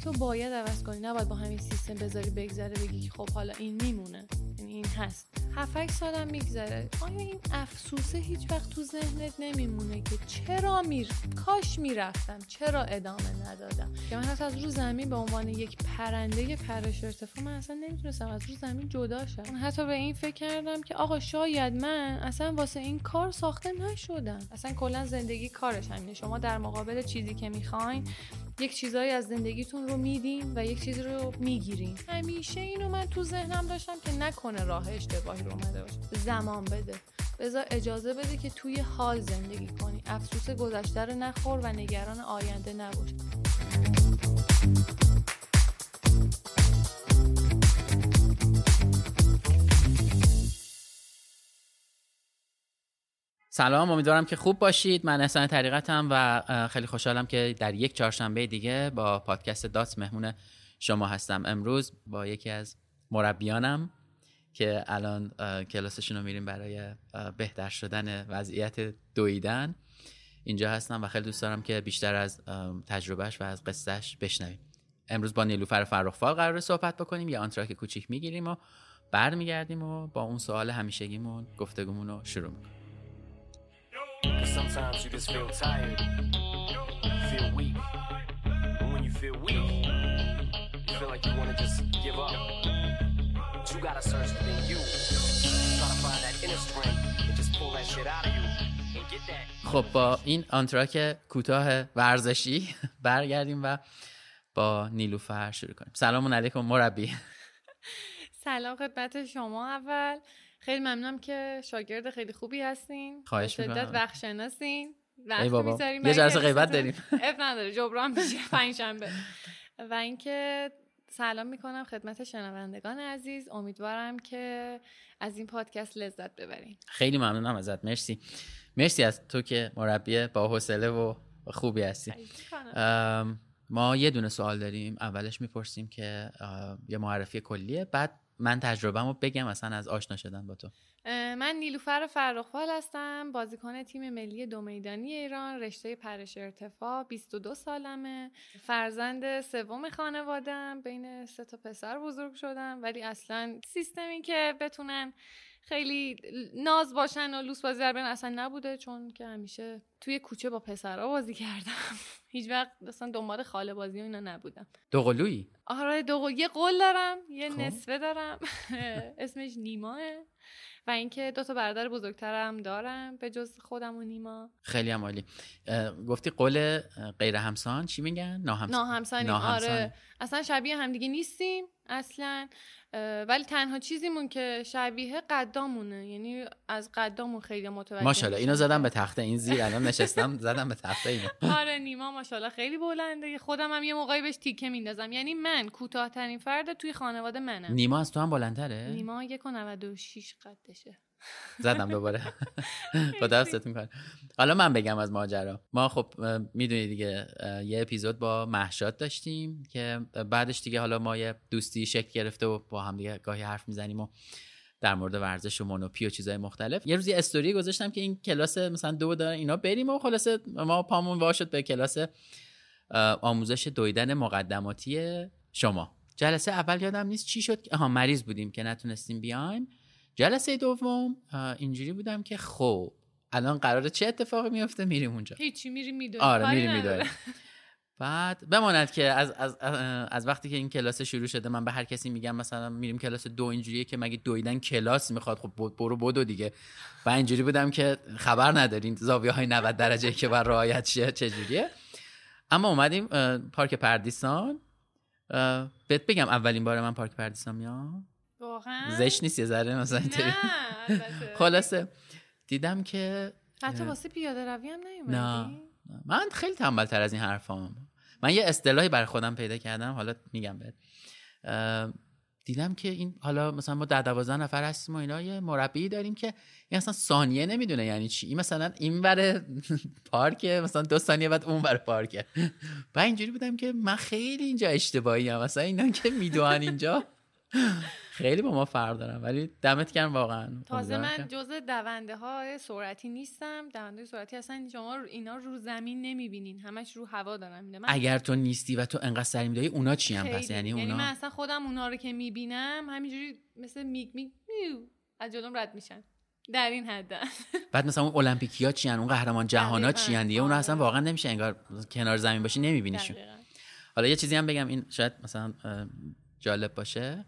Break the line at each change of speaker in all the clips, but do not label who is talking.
تو باید عوض کنی. نباید با همین سیستم بذاری بگذره بگی که خب حالا این میمونه. یعنی این هست. 7 سالم میگذره. آیا این افسوسه هیچ وقت تو ذهنت نمیمونه که چرا میر کاش می‌رفتم چرا ادامه ندادم؟ که من حتی از رو زمین به عنوان یک پرنده پرش ارتفاع من اصلا نمی‌تونستم از رو زمین جدا شم. حتی به این فکر کردم که آقا شاید من اصلا واسه این کار ساخته نشدم. اصلا کلا زندگی کارش همینه. شما در مقابل چیزی که می‌خواین یک چیزایی از زندگیتون رو میدین و یک چیزی رو می‌گیرین همیشه اینو من تو ذهنم داشتم که نکنه راه اشتباهی رو اومده باشه. زمان بده. بذار اجازه بده که توی حال زندگی کنی. افسوس گذشته رو نخور و نگران آینده نباش.
سلام امیدوارم که خوب باشید. من احسان طریقتم و خیلی خوشحالم که در یک چهارشنبه دیگه با پادکست دات مهمون شما هستم. امروز با یکی از مربیانم که الان کلاسشون رو میریم برای بهتر شدن وضعیت دویدن. اینجا هستم و خیلی دوست دارم که بیشتر از تجربهش و از قصهش بشنویم. امروز با نیلوفر فرخفال قرار صحبت بکنیم. یه آنتراک کوچیک می‌گیریم و برمیگردیم و با اون سوال همیشگیمون گفتگومون رو شروع می‌کنیم. Cause sometimes you just feel tired, feel weak. And when you feel weak, you feel like you wanna just give up. But you gotta search within you. Try to find that inner strength and just pull that shit out of you. خب با این آنتراک کوتاه ورزشی برگردیم و با نیلوفر شروع کنیم سلام علیکم مربی
سلام خدمت شما اول خیلی ممنونم که شاگرد خیلی خوبی هستین.
خواهش می‌کنم.
شدت وقت شناسین
ای بابا. یه جلسه غیبت داریم.
اف نداره. جبران میشه. پنجشنبه. و اینکه سلام می‌کنم خدمت شنوندگان عزیز. امیدوارم که از این پادکست لذت ببرین.
خیلی ممنونم ازت. مرسی. مرسی از تو که مربی با حوصله و خوبی هستی. ما یه دونه سوال داریم. اولش می‌پرسیم که یه معرفی کلیه. بعد من تجربهمو بگم اصلا از آشنا شدن با تو.
من نیلوفر فرخوال هستم بازیکن تیم ملی دو میدانی ایران رشته پرش ارتفاع 22 سالمه. فرزند سوم خانوادم بین سه تا پسر بزرگ شدم ولی اصلا سیستمی که بتونن خیلی ناز باشن و لوس بازی در اصلا نبوده چون که همیشه توی کوچه با پسرها بازی کردم. هیچ وقت اصلا دنبال خاله بازی و اینا نبودم.
دوقلویی؟
آره دو یه قول دارم یه خب. نصفه دارم. اسمش نیماه و اینکه دو تا برادر بزرگترم دارم به جز خودم و نیما.
خیلی هم عالی. گفتی قول غیر همسان چی میگن؟
ناهمسانی. آره. اصلا شبیه همدیگه نیستیم اصلا ولی تنها چیزیمون که شبیه قدامونه یعنی از قدامون خیلی متوجه
ماشاءالله اینو زدم به تخته این زیر الان نشستم زدم به تخته اینو.
آره نیما ماشاءالله خیلی بلنده. خودم هم یه موقعی بهش تیکه میندازم. یعنی من کوتاهترین فرد توی خانواده منم.
نیما از تو هم بلندتره؟
نیما 1.96 قدشه.
زدم دوباره. با دستت می‌کنم. حالا من بگم از ماجرا. ما خب می‌دونی دیگه یه اپیزود با محشاد داشتیم که بعدش دیگه حالا ما یه دوستی شکل گرفته و با هم دیگه گاهی حرف می‌زنیم و در مورد ورزش و مونوپی و چیزهای مختلف. یه روزی استوری گذاشتم که این کلاس مثلا دو دارن اینا بریم و خلاصه ما پامون وا شد به کلاس آموزش دویدن مقدماتی شما. جلسه اول یادم نیست چی شد؟ آها مریض بودیم که نتونستیم بیایم. جلسه دوم اینجوری بودم که خب الان قراره چه اتفاقی میفته؟ میریم اونجا.
هیچی میریم می‌دونیم.
آره میریم می‌دونیم. بعد بماند که از, از, از وقتی که این کلاس شروع شده من به هر کسی میگم مثلا میریم کلاس دو اینجوریه که مگه دویدن کلاس می‌خواد؟ خب برو بدو دیگه. و اینجوری بودم که خبر ندارین زاویه های 90 درجه که بر رعایت شه چجوریه اما اومدیم پارک پردیسان. بهت بگم اولین بار من پارک پردیسان میام.
واقعا؟
زشت نیست یه ذره مثلا خلاصه. دیدم که
حتی واسه پیاده روی هم نه
من خیلی تنبل تر از این حرفام. من یه اصطلاحی برای خودم پیدا کردم حالا میگم بهت. دیدم که این حالا مثلا ما در دوازده نفر هستیم و اینا یه مربی داریم که این اصلا ثانیه نمی‌دونه یعنی چی. این مثلا این بره پارک مثلا دو ثانیه بعد اون بره پارکه. و اینجوری بودم که من خیلی اینجا اشتباهی هم مثلا اینا که می‌دونن اینجا. خیلی با ما فرق دارم ولی دمت گرم واقعا.
تازه من جزء دونده های سرعتی نیستم. دونده سرعتی اصلا شما اینا رو زمین نمی‌بینین. همش رو هوا دارم
من اگر تو نیستی و تو انقدر سری میدایی اونا چی هم پس
یعنی, یعنی اونا من اصلا خودم اونا رو که می‌بینم همینجوری مثل میگ میگ از جلوم رد میشن. در این حد.
بعد مثلا اون المپیکیا چی اون قهرمان جهانا چی ان دیگه؟ اون اصلا آره. واقعا نمیشه انگار کنار زمین باشی نمیبینیشون. حالا یه چیزی هم بگم این شاید مثلا جالب باشه.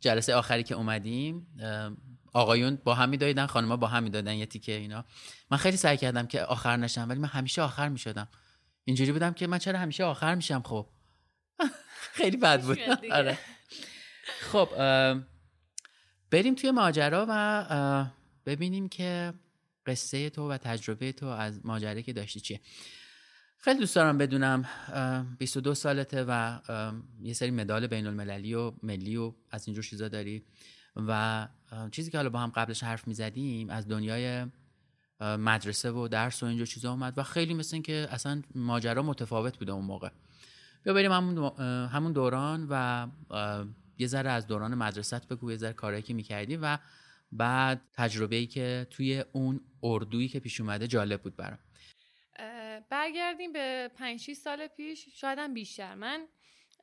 جلسه آخری که اومدیم آقایون با هم می‌دادن خانم‌ها با هم می‌دادن یه تیکه اینا. من خیلی سعی کردم که آخر نشم ولی من همیشه آخر می‌شدم. اینجوری بودم که من چرا همیشه آخر میشم خب؟ خیلی بد بود. آره. خب بریم توی ماجرا و ببینیم که قصه تو و تجربه تو از ماجرایی که داشتی چیه. خیلی دوست دارم بدونم 22 سالته و یه سری مدال بین المللی و ملی و از اینجور چیزا داری و چیزی که حالا با هم قبلش حرف می‌زدیم از دنیای مدرسه و درس و اینجور چیزا اومد و خیلی مثل این که اصلا ماجرا متفاوت بوده اون موقع. بیا بریم همون دوران و یه ذره از دوران مدرسه بگو یه ذره کارهایی که می‌کردی و بعد تجربه ای که توی اون اردویی که پیش اومده جالب بود برام.
برگردیم به 5 سال پیش شاید هم بیشتر. من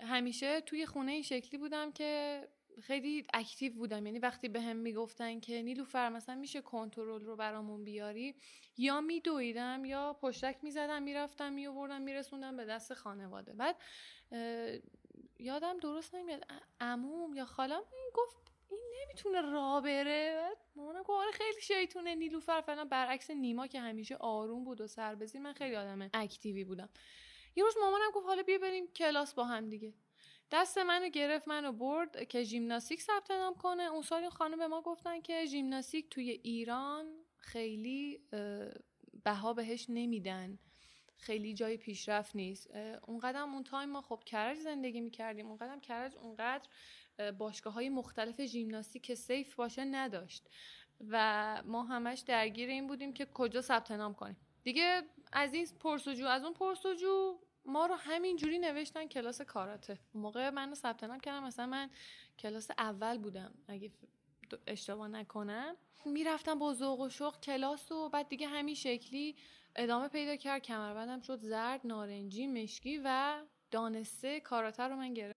همیشه توی خونه این شکلی بودم که خیلی اکتیو بودم. یعنی وقتی به هم می‌گفتن که نیلوفر مثلا میشه کنترل رو برامون بیاری یا میدویدم یا پشتک می‌زدم می‌رفتم میوردم میرسوندم به دست خانواده. بعد یادم درست نمیاد عموم یا خالم این گفت این نمی‌تونه را بره. شیطونه نیلوفر فعلا برعکس نیما که همیشه آروم بود و سربزیر من خیلی آدم اکتیوی بودم. یه روز مامانم گفت حالا بیا بریم کلاس با هم دیگه. دست منو گرفت منو برد که ژیمناستیک ثبت نام کنه. اون سال خانم به ما گفتن که ژیمناستیک توی ایران خیلی بها بهش نمیدن. خیلی جای پیشرفت نیست. اونقدر اون time ما خب کرج زندگی می‌کردیم. اونقدر کرج اونقدر باشگاه های مختلف ژیمناستیک safe باشه نداشت. و ما همش درگیر این بودیم که کجا ثبت نام کنیم. دیگه از این پرس‌وجو از اون پرس‌وجو ما رو همین جوری نوشتن کلاس کاراته. موقع منو ثبت نام کردم مثلا من کلاس اول بودم. اگه اشتباه نکنم. می‌رفتم با ذوق و شوق کلاس و بعد دیگه همین شکلی ادامه پیدا کرد. کمربندم شد زرد نارنجی مشکی و دانسته کاراته رو من گرفتم.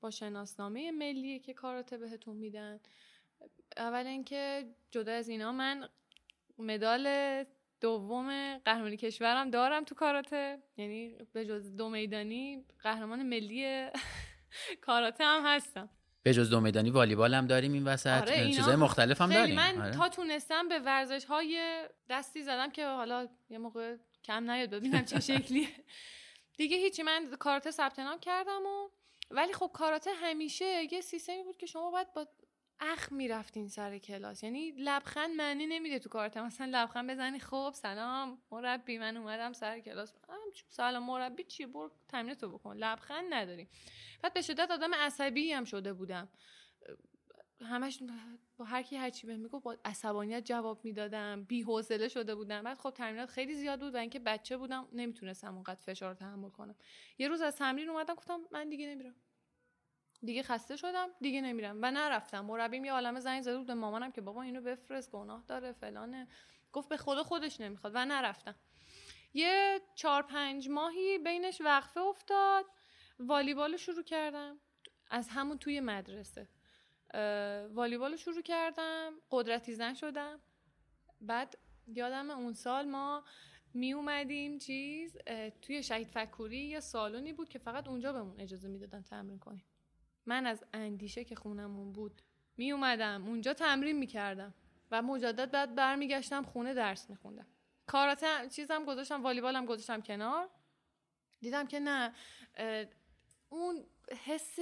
با شناسنامه ملی که کاراته بهتون میدن. اول اینکه جدا از اینا من مدال دوم قهرمانی کشورم دارم تو کاراته. یعنی به جز دو میدانی قهرمان ملی کاراته هم هستم.
به جز دو میدانی والیبال هم داریم این وسط. آره چیزای مختلف هم داریم.
من آره. تا تونستم به ورزش های دستی زدم که حالا یه موقع کم نیاد ببینم چه شکلیه. دیگه هیچی من کاراته ثبت نام کردم و ولی خب کاراته همیشه یه سیستمی بود که شما باید با اخ می‌رفتین سر کلاس. یعنی لبخند معنی نمیده تو کارت مثلا لبخند بزنی خب سلام مربی من اومدم سر کلاس. سلام مربی چی؟ برو تمرین تو بکن. لبخند نداریم بعد به شدت آدم عصبی هم شده بودم. همش با هر کی هر چی بهم می‌گفت با عصبانیت جواب می‌دادم بی حوصله شده بودم. بعد خب تمرینات خیلی زیاد بود و اینکه بچه بودم نمی‌تونستم اونقدر فشار تحمل کنم. یه روز از تمرین اومدم گفتم من دیگه نمیرم. دیگه خسته شدم دیگه نمیرم. و نرفتم. مربیم یه عالمه زنگ بود به مامانم که بابا اینو بفرست گناه داره فلانه. گفت به خدا خودش نمی‌خواد. و نرفتم. یه چهار پنج ماهی بینش وقفه افتاد. والیبال شروع کردم. از همون توی مدرسه. والیبال شروع کردم قدرتی زن شدم. بعد یادم اون سال ما می اومدیم چیز توی شهید فکوری یه سالونی بود که فقط اونجا بهمون اجازه می‌دادن تمرین کنیم. من از اندیشه که خونمون بود می اومدم اونجا تمرین می‌کردم و مجدد بعد برمیگشتم خونه درس میخوندم. کاراته چیزم گذاشتم والیبالم گذاشتم کنار. دیدم که نه اون حس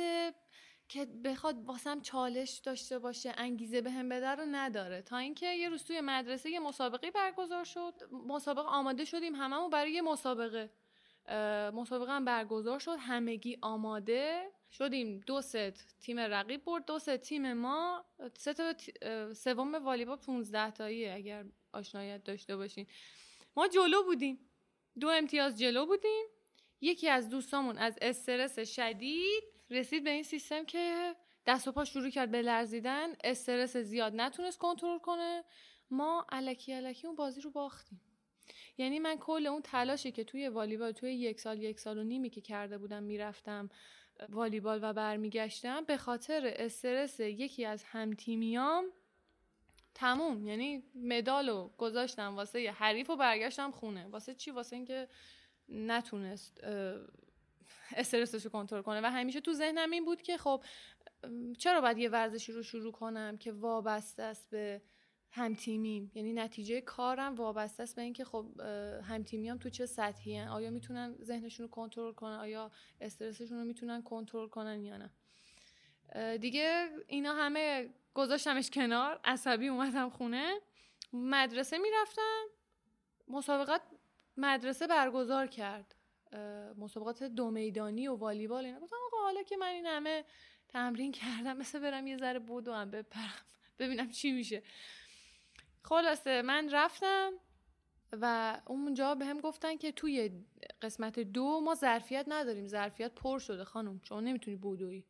که بخواد واسم چالش داشته باشه انگیزه به هم بده رو نداره. تا اینکه یه روز توی مدرسه یه مسابقه برگزار شد مسابقه آماده شدیم هممون برای یه مسابقه مسابقه هم برگزار شد همگی آماده شدیم. دو ست تیم رقیب برد دو ست تیم ما سه سوم والیبال 15 تایی اگر آشنایت داشته باشین. ما جلو بودیم. دو امتیاز جلو بودیم. یکی از دوستامون از استرس شدید رسید به این سیستم که دست و پا شروع کرد به لرزیدن استرس زیاد نتونست کنترل کنه. ما علکی علکی اون بازی رو باختیم. یعنی من کل اون تلاشی که توی والیبال توی یک سال یک سال و نیمی که کرده بودم می‌رفتم والیبال و برمیگشتم به خاطر استرس یکی از همتیمیام تموم. یعنی مدالو گذاشتم واسه حریف و برگشتم خونه. واسه چی؟ واسه اینکه نتونست استرسش رو کنترل کنه. و همیشه تو ذهنم این بود که خب چرا باید یه ورزشی رو شروع کنم که وابسته است به همتیمیم؟ یعنی نتیجه کارم وابسته است به اینکه خب همتیمیام تو چه سطحی هن. آیا می‌تونن ذهنشون رو کنترل کنن؟ آیا استرسشون رو می‌تونن کنترل کنن یا نه؟ دیگه اینا همه گذاشتمش کنار. عصبی اومدم خونه. مدرسه می‌رفتم. مسابقات مدرسه برگزار کرد. مسابقات دو میدانی و والیبال اینا. گفتم آقا حالا که من این همه تمرین کردم مثل برم یه ذره بودو هم بپرم. ببینم چی میشه. خلاصه من رفتم و اونجا به هم گفتن که توی قسمت دو ما ظرفیت نداریم. ظرفیت پر شده خانم. شما نمی‌تونی بدویی.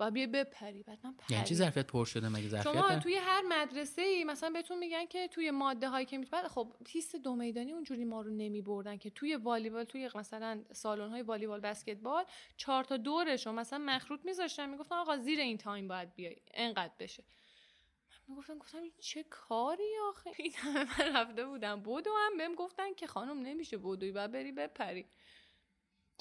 و بیا بپری بعد من
یعنی چی ظرفیت پر شده؟ مگه ظرفیت
شما توی هر مدرسه ای مثلا بهتون میگن که توی ماده هایی که می‌تونن خب تست دو میدانی اونجوری ما رو نمی بردن که توی والیبال توی مثلا سالن های والیبال بسکتبال چهار تا دورش مثلا مخروط میذاشتن می‌گفتن آقا زیر این time باید بیای انقدر بشه. من گفتم گفتم چه کاری آخه؟ این همه من رفته بودم بدو هم بهم گفتن که خانم نمیشه بدوی باید بری بپری.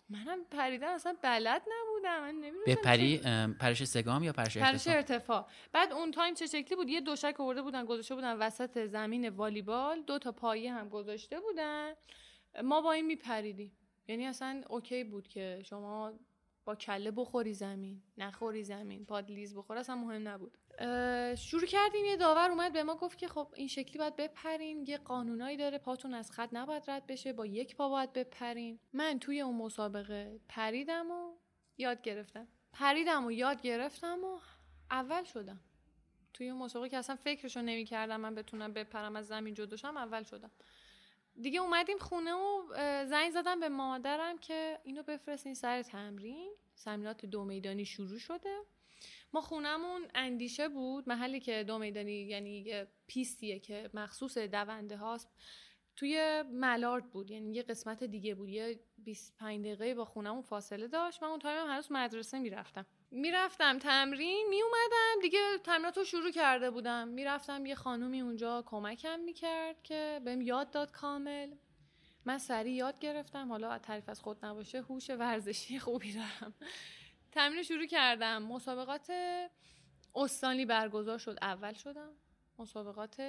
منم پریدن اصلا بلد نبودم. من نمی‌دونم
بپری پرش سه‌گام یا پرش ارتفاع؟
پرش ارتفاع. بعد اون time چه شکلی بود؟ یه تشک آورده بودن گذاشته بودن وسط زمین والیبال. دو تا پایه هم گذاشته بودن. ما با این میپریدیم. یعنی اصلا okay بود که شما با کله بخوری زمین نخوری زمین پات لیز بخور اصلا مهم نبود. شروع کردیم یه داور اومد به ما گفت که خب این شکلی باید بپرین یه قانونایی داره پاتون از خط نباید رد بشه با یک پا باید بپرین. من توی اون مسابقه پریدم و یاد گرفتم. پریدم و یاد گرفتم و اول شدم. توی اون مسابقه که اصلا فکرشو نمی کردم من بتونم بپرم از زمین جداشم اول شدم. دیگه اومدیم خونه و زنگ زدم به مادرم که اینو بفرستین سر تمرین. تمرینات دو میدانی شروع شده. ما خونمون اندیشه بود محلی که دو میدانی یعنی یه پیستیه که مخصوص دونده هاست توی ملارد بود. یعنی یه قسمت دیگه بود. یه 25 دقیقه با خونمون فاصله داشت. من اون تایم هنوز مدرسه می‌رفتم. می‌رفتم تمرین میومدم دیگه تمرینات رو شروع کرده بودم. می‌رفتم یه خانومی اونجا کمکم می‌کرد که بهم یاد داد کامل. من سریع یاد گرفتم. حالا تعریف از خود نباشه هوش ورزشی خوبی دارم. تمرین شروع کردم. مسابقات استانی برگزار شد. اول شدم. مسابقات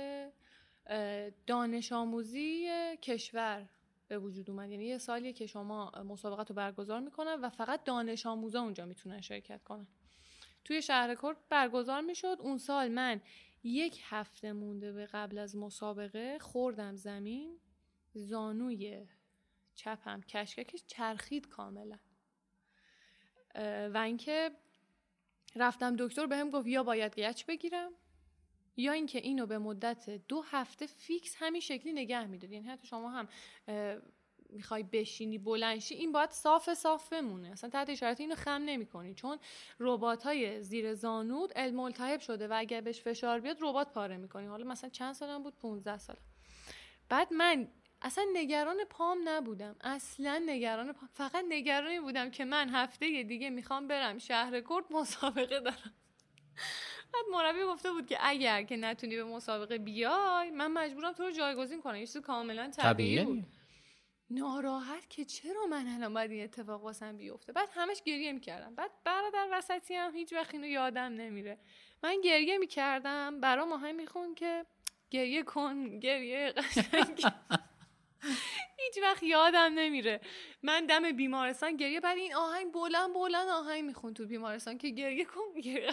دانش آموزی کشور. به وجود اومد. یعنی یه سالیه که شما مسابقات رو برگزار می‌کنن و فقط دانش آموزا اونجا می‌تونن شرکت کنن. توی شهر کرد برگزار می‌شد. اون سال من یک هفته مونده به قبل از مسابقه خوردم زمین. زانوی چپم کشککش چرخید کاملا. و اینکه رفتم دکتر بهم گفت یا باید گچ بگیرم یا اینکه اینو به مدت دو هفته فیکس همین شکلی نگه میداری. یعنی حتی شما هم می‌خوای بشینی بلنشی این باید صاف صاف بمونه. اصلا تحت شرایط اینو خم نمی‌کنی. چون ربات های زیر زانود الملتهب شده و اگر بهش فشار بیاد ربات پاره می‌کنی. حالا مثلا چند سالم بود؟ 15 سال بعد من اصلا نگران پام نبودم. اصلا نگران پام فقط نگرانی بودم که من هفته دیگه می‌خوام برم شهر کرد مسابقه دارم. بعد مربی گفته بود که اگر که نتونی به مسابقه بیای من مجبورم تو رو جایگزین کنم. یه چیز کاملا طبیعی بود. ناراحت که چرا من الان باید این اتفاق واسم بیفته؟ بعد همش گریه می‌کردم. بعد برادر وسطی هم هیچ وقت اینو یادم نمیره. من گریه می‌کردم. برا ماهم میخون که گریه کن گریه قشنگ. هیچ وقت یادم نمیره. من دم بیمارستان گریه بعد این آهنگ بلند بلند آهنگ میخون تو بیمارستان که گریه کن گریه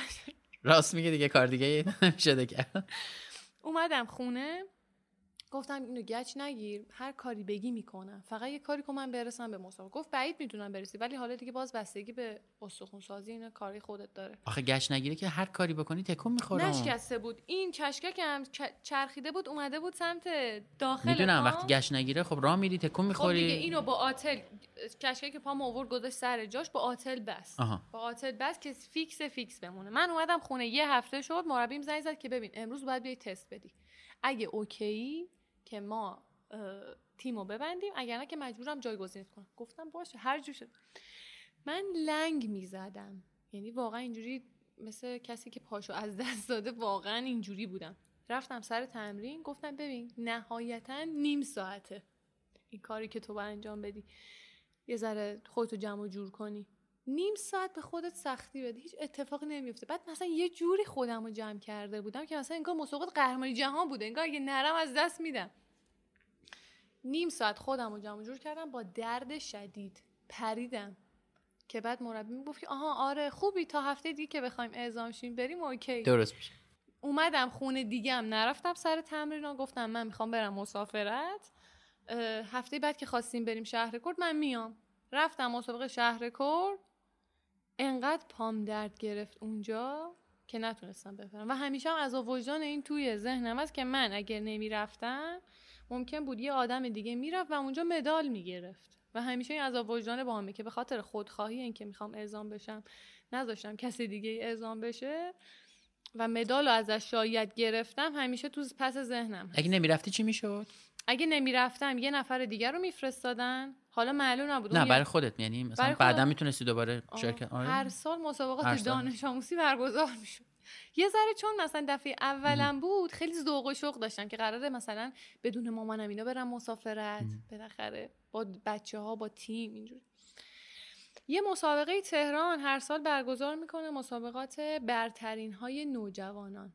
راست میگه دیگه کار دیگه نمیشه کرد
اومدم خونه. گفتم اینو گچ نگیر هر کاری بگی می‌کنم. فقط یه کاری که من برسم به مسابقه گفت بعید می‌دونم برسی ولی حالا دیگه باز بستگی به استخون سازی اینا کاری خودت داره.
آخه گچ نگیره که هر کاری بکنی تکون می‌خوره.
نشکسته بود. این کشکک هم چرخیده بود اومده بود سمت داخل
می‌دونم وقتی گچ نگیره خب راه میری تکون می‌خوری.
خب دیگه اینو با آتل کشکک پام آورد گذاشت سر جاش با آتل بست
آها.
با آتل بست که فیکس فیکس بمونه. من اومدم خونه یه هفته شد مربیم زنگ زد که ببین امروز باید بیای تست بدی. اگه okay که ما تیمو ببندیم. اگر نه که مجبورم جایگزینت کنم. گفتم باشه هر جور شد. من لنگ می‌زدم. یعنی واقعا اینجوری مثل کسی که پاشو از دست داده واقعا اینجوری بودم. رفتم سر تمرین گفتم ببین نهایتا نیم ساعته. این کاری که تو با انجام بدی. یه ذره خودتو جمع و جور کنی. نیم ساعت به خودت سختی بدی. هیچ اتفاقی نمیفته بعد مثلا یه جوری خودم رو جمع کرده بودم که مثلا انگار مسابقات قهرمانی جهان بوده. انگار اگه نرم از دست میدم. نیم ساعت خودم رو جمع جور کردم با درد شدید پریدم. که بعد مربی می‌گفت که آها آره خوبی تا هفته دیگه که بخوایم اعزام شیم بریم اوکی.
درست میشه.
اومدم خونه دیگه هم نرفتم سر تمرین گفتم من می‌خوام برم مسافرت. هفته بعد که خواستیم بریم شهر کرد من میام. رفتم مسابقه شهر کرد انقدر پام درد گرفت اونجا که نتونستم بفرم و همیشه هم از وجدان این توی ذهنم است که من اگر نمی‌رفتم ممکن بود یه آدم دیگه می‌رفت و اونجا مدال می‌گرفت. و همیشه این از وجدان با همه که به خاطر خودخواهی این که می‌خوام اعزام بشم نذاشتم کسی دیگه اعزام بشه و مدال رو ازش شاید گرفتم همیشه تو پس ذهنم
اگه نمی‌رفتی چی می‌شد؟
اگه نمی‌رفتم یه نفر دیگر رو میفرستادن. حالا معلوم نبود
نه برای خودت یعنی مثلا بعدا می‌تونستی دوباره شرکت
آره. هر سال مسابقات دانش آموزی برگزار می‌شد. یه ذره چون مثلا دفعه اولم بود خیلی ذوق و شوق داشتم که قراره مثلا بدون مامانم اینا برم مسافرت. بالاخره با بچه ها با تیم اینجوری. یه مسابقه تهران هر سال برگزار می‌کنه مسابقات برترین های نوجوانان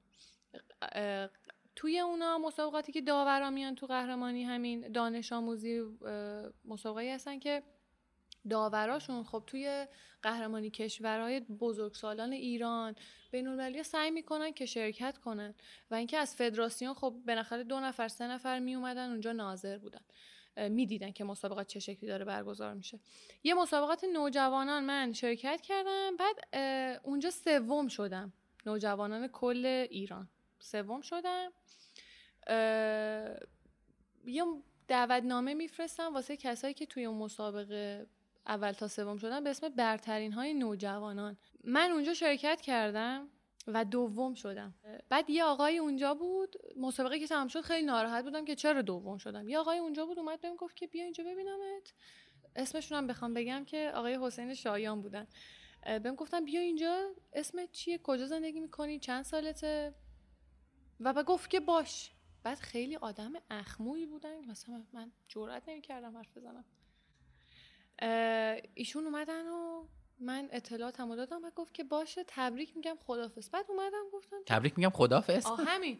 توی اونا مسابقاتی که داورا میان تو قهرمانی همین دانش آموزی مسابقه هستن که داوراشون خب توی قهرمانی کشورهای بزرگسالان ایران بین سعی می‌کنن که شرکت کنن و اینکه از فدراسیون خب بالاخره دو نفر سه نفر می اومدن اونجا ناظر بودن. می‌دیدن که مسابقات چه شکلی داره برگزار میشه. یه مسابقات نوجوانان من شرکت کردم بعد اونجا سوم شدم نوجوانان کل ایران. سوم شدم. یه دعوتنامه میفرستم واسه کسایی که توی اون مسابقه اول تا سوم شدن به اسم برترین های نوجوانان. من اونجا شرکت کردم و دوم شدم. بعد یه آقای اونجا بود مسابقه که تمام شد خیلی ناراحت بودم که چرا دوم شدم. یه آقای اونجا بود اومد بهم گفت که بیا اینجا ببینمت. اسمشون هم بخوام بگم که آقای حسین شایان بودن. بهم گفتم بیا اینجا اسمت چیه؟ کجا زندگی می‌کنی؟ چند سالته؟ و با گفت که باش. بعد خیلی آدم اخموی بودن. مثلا من جرئت نمی‌کردم حرف بزنم. ایشون اومدن و من اطلاعاتمو دادم و گفت که باشه تبریک میگم خدافظ بعد اومدم گفتم
تبریک میگم خدافظ
آه همین.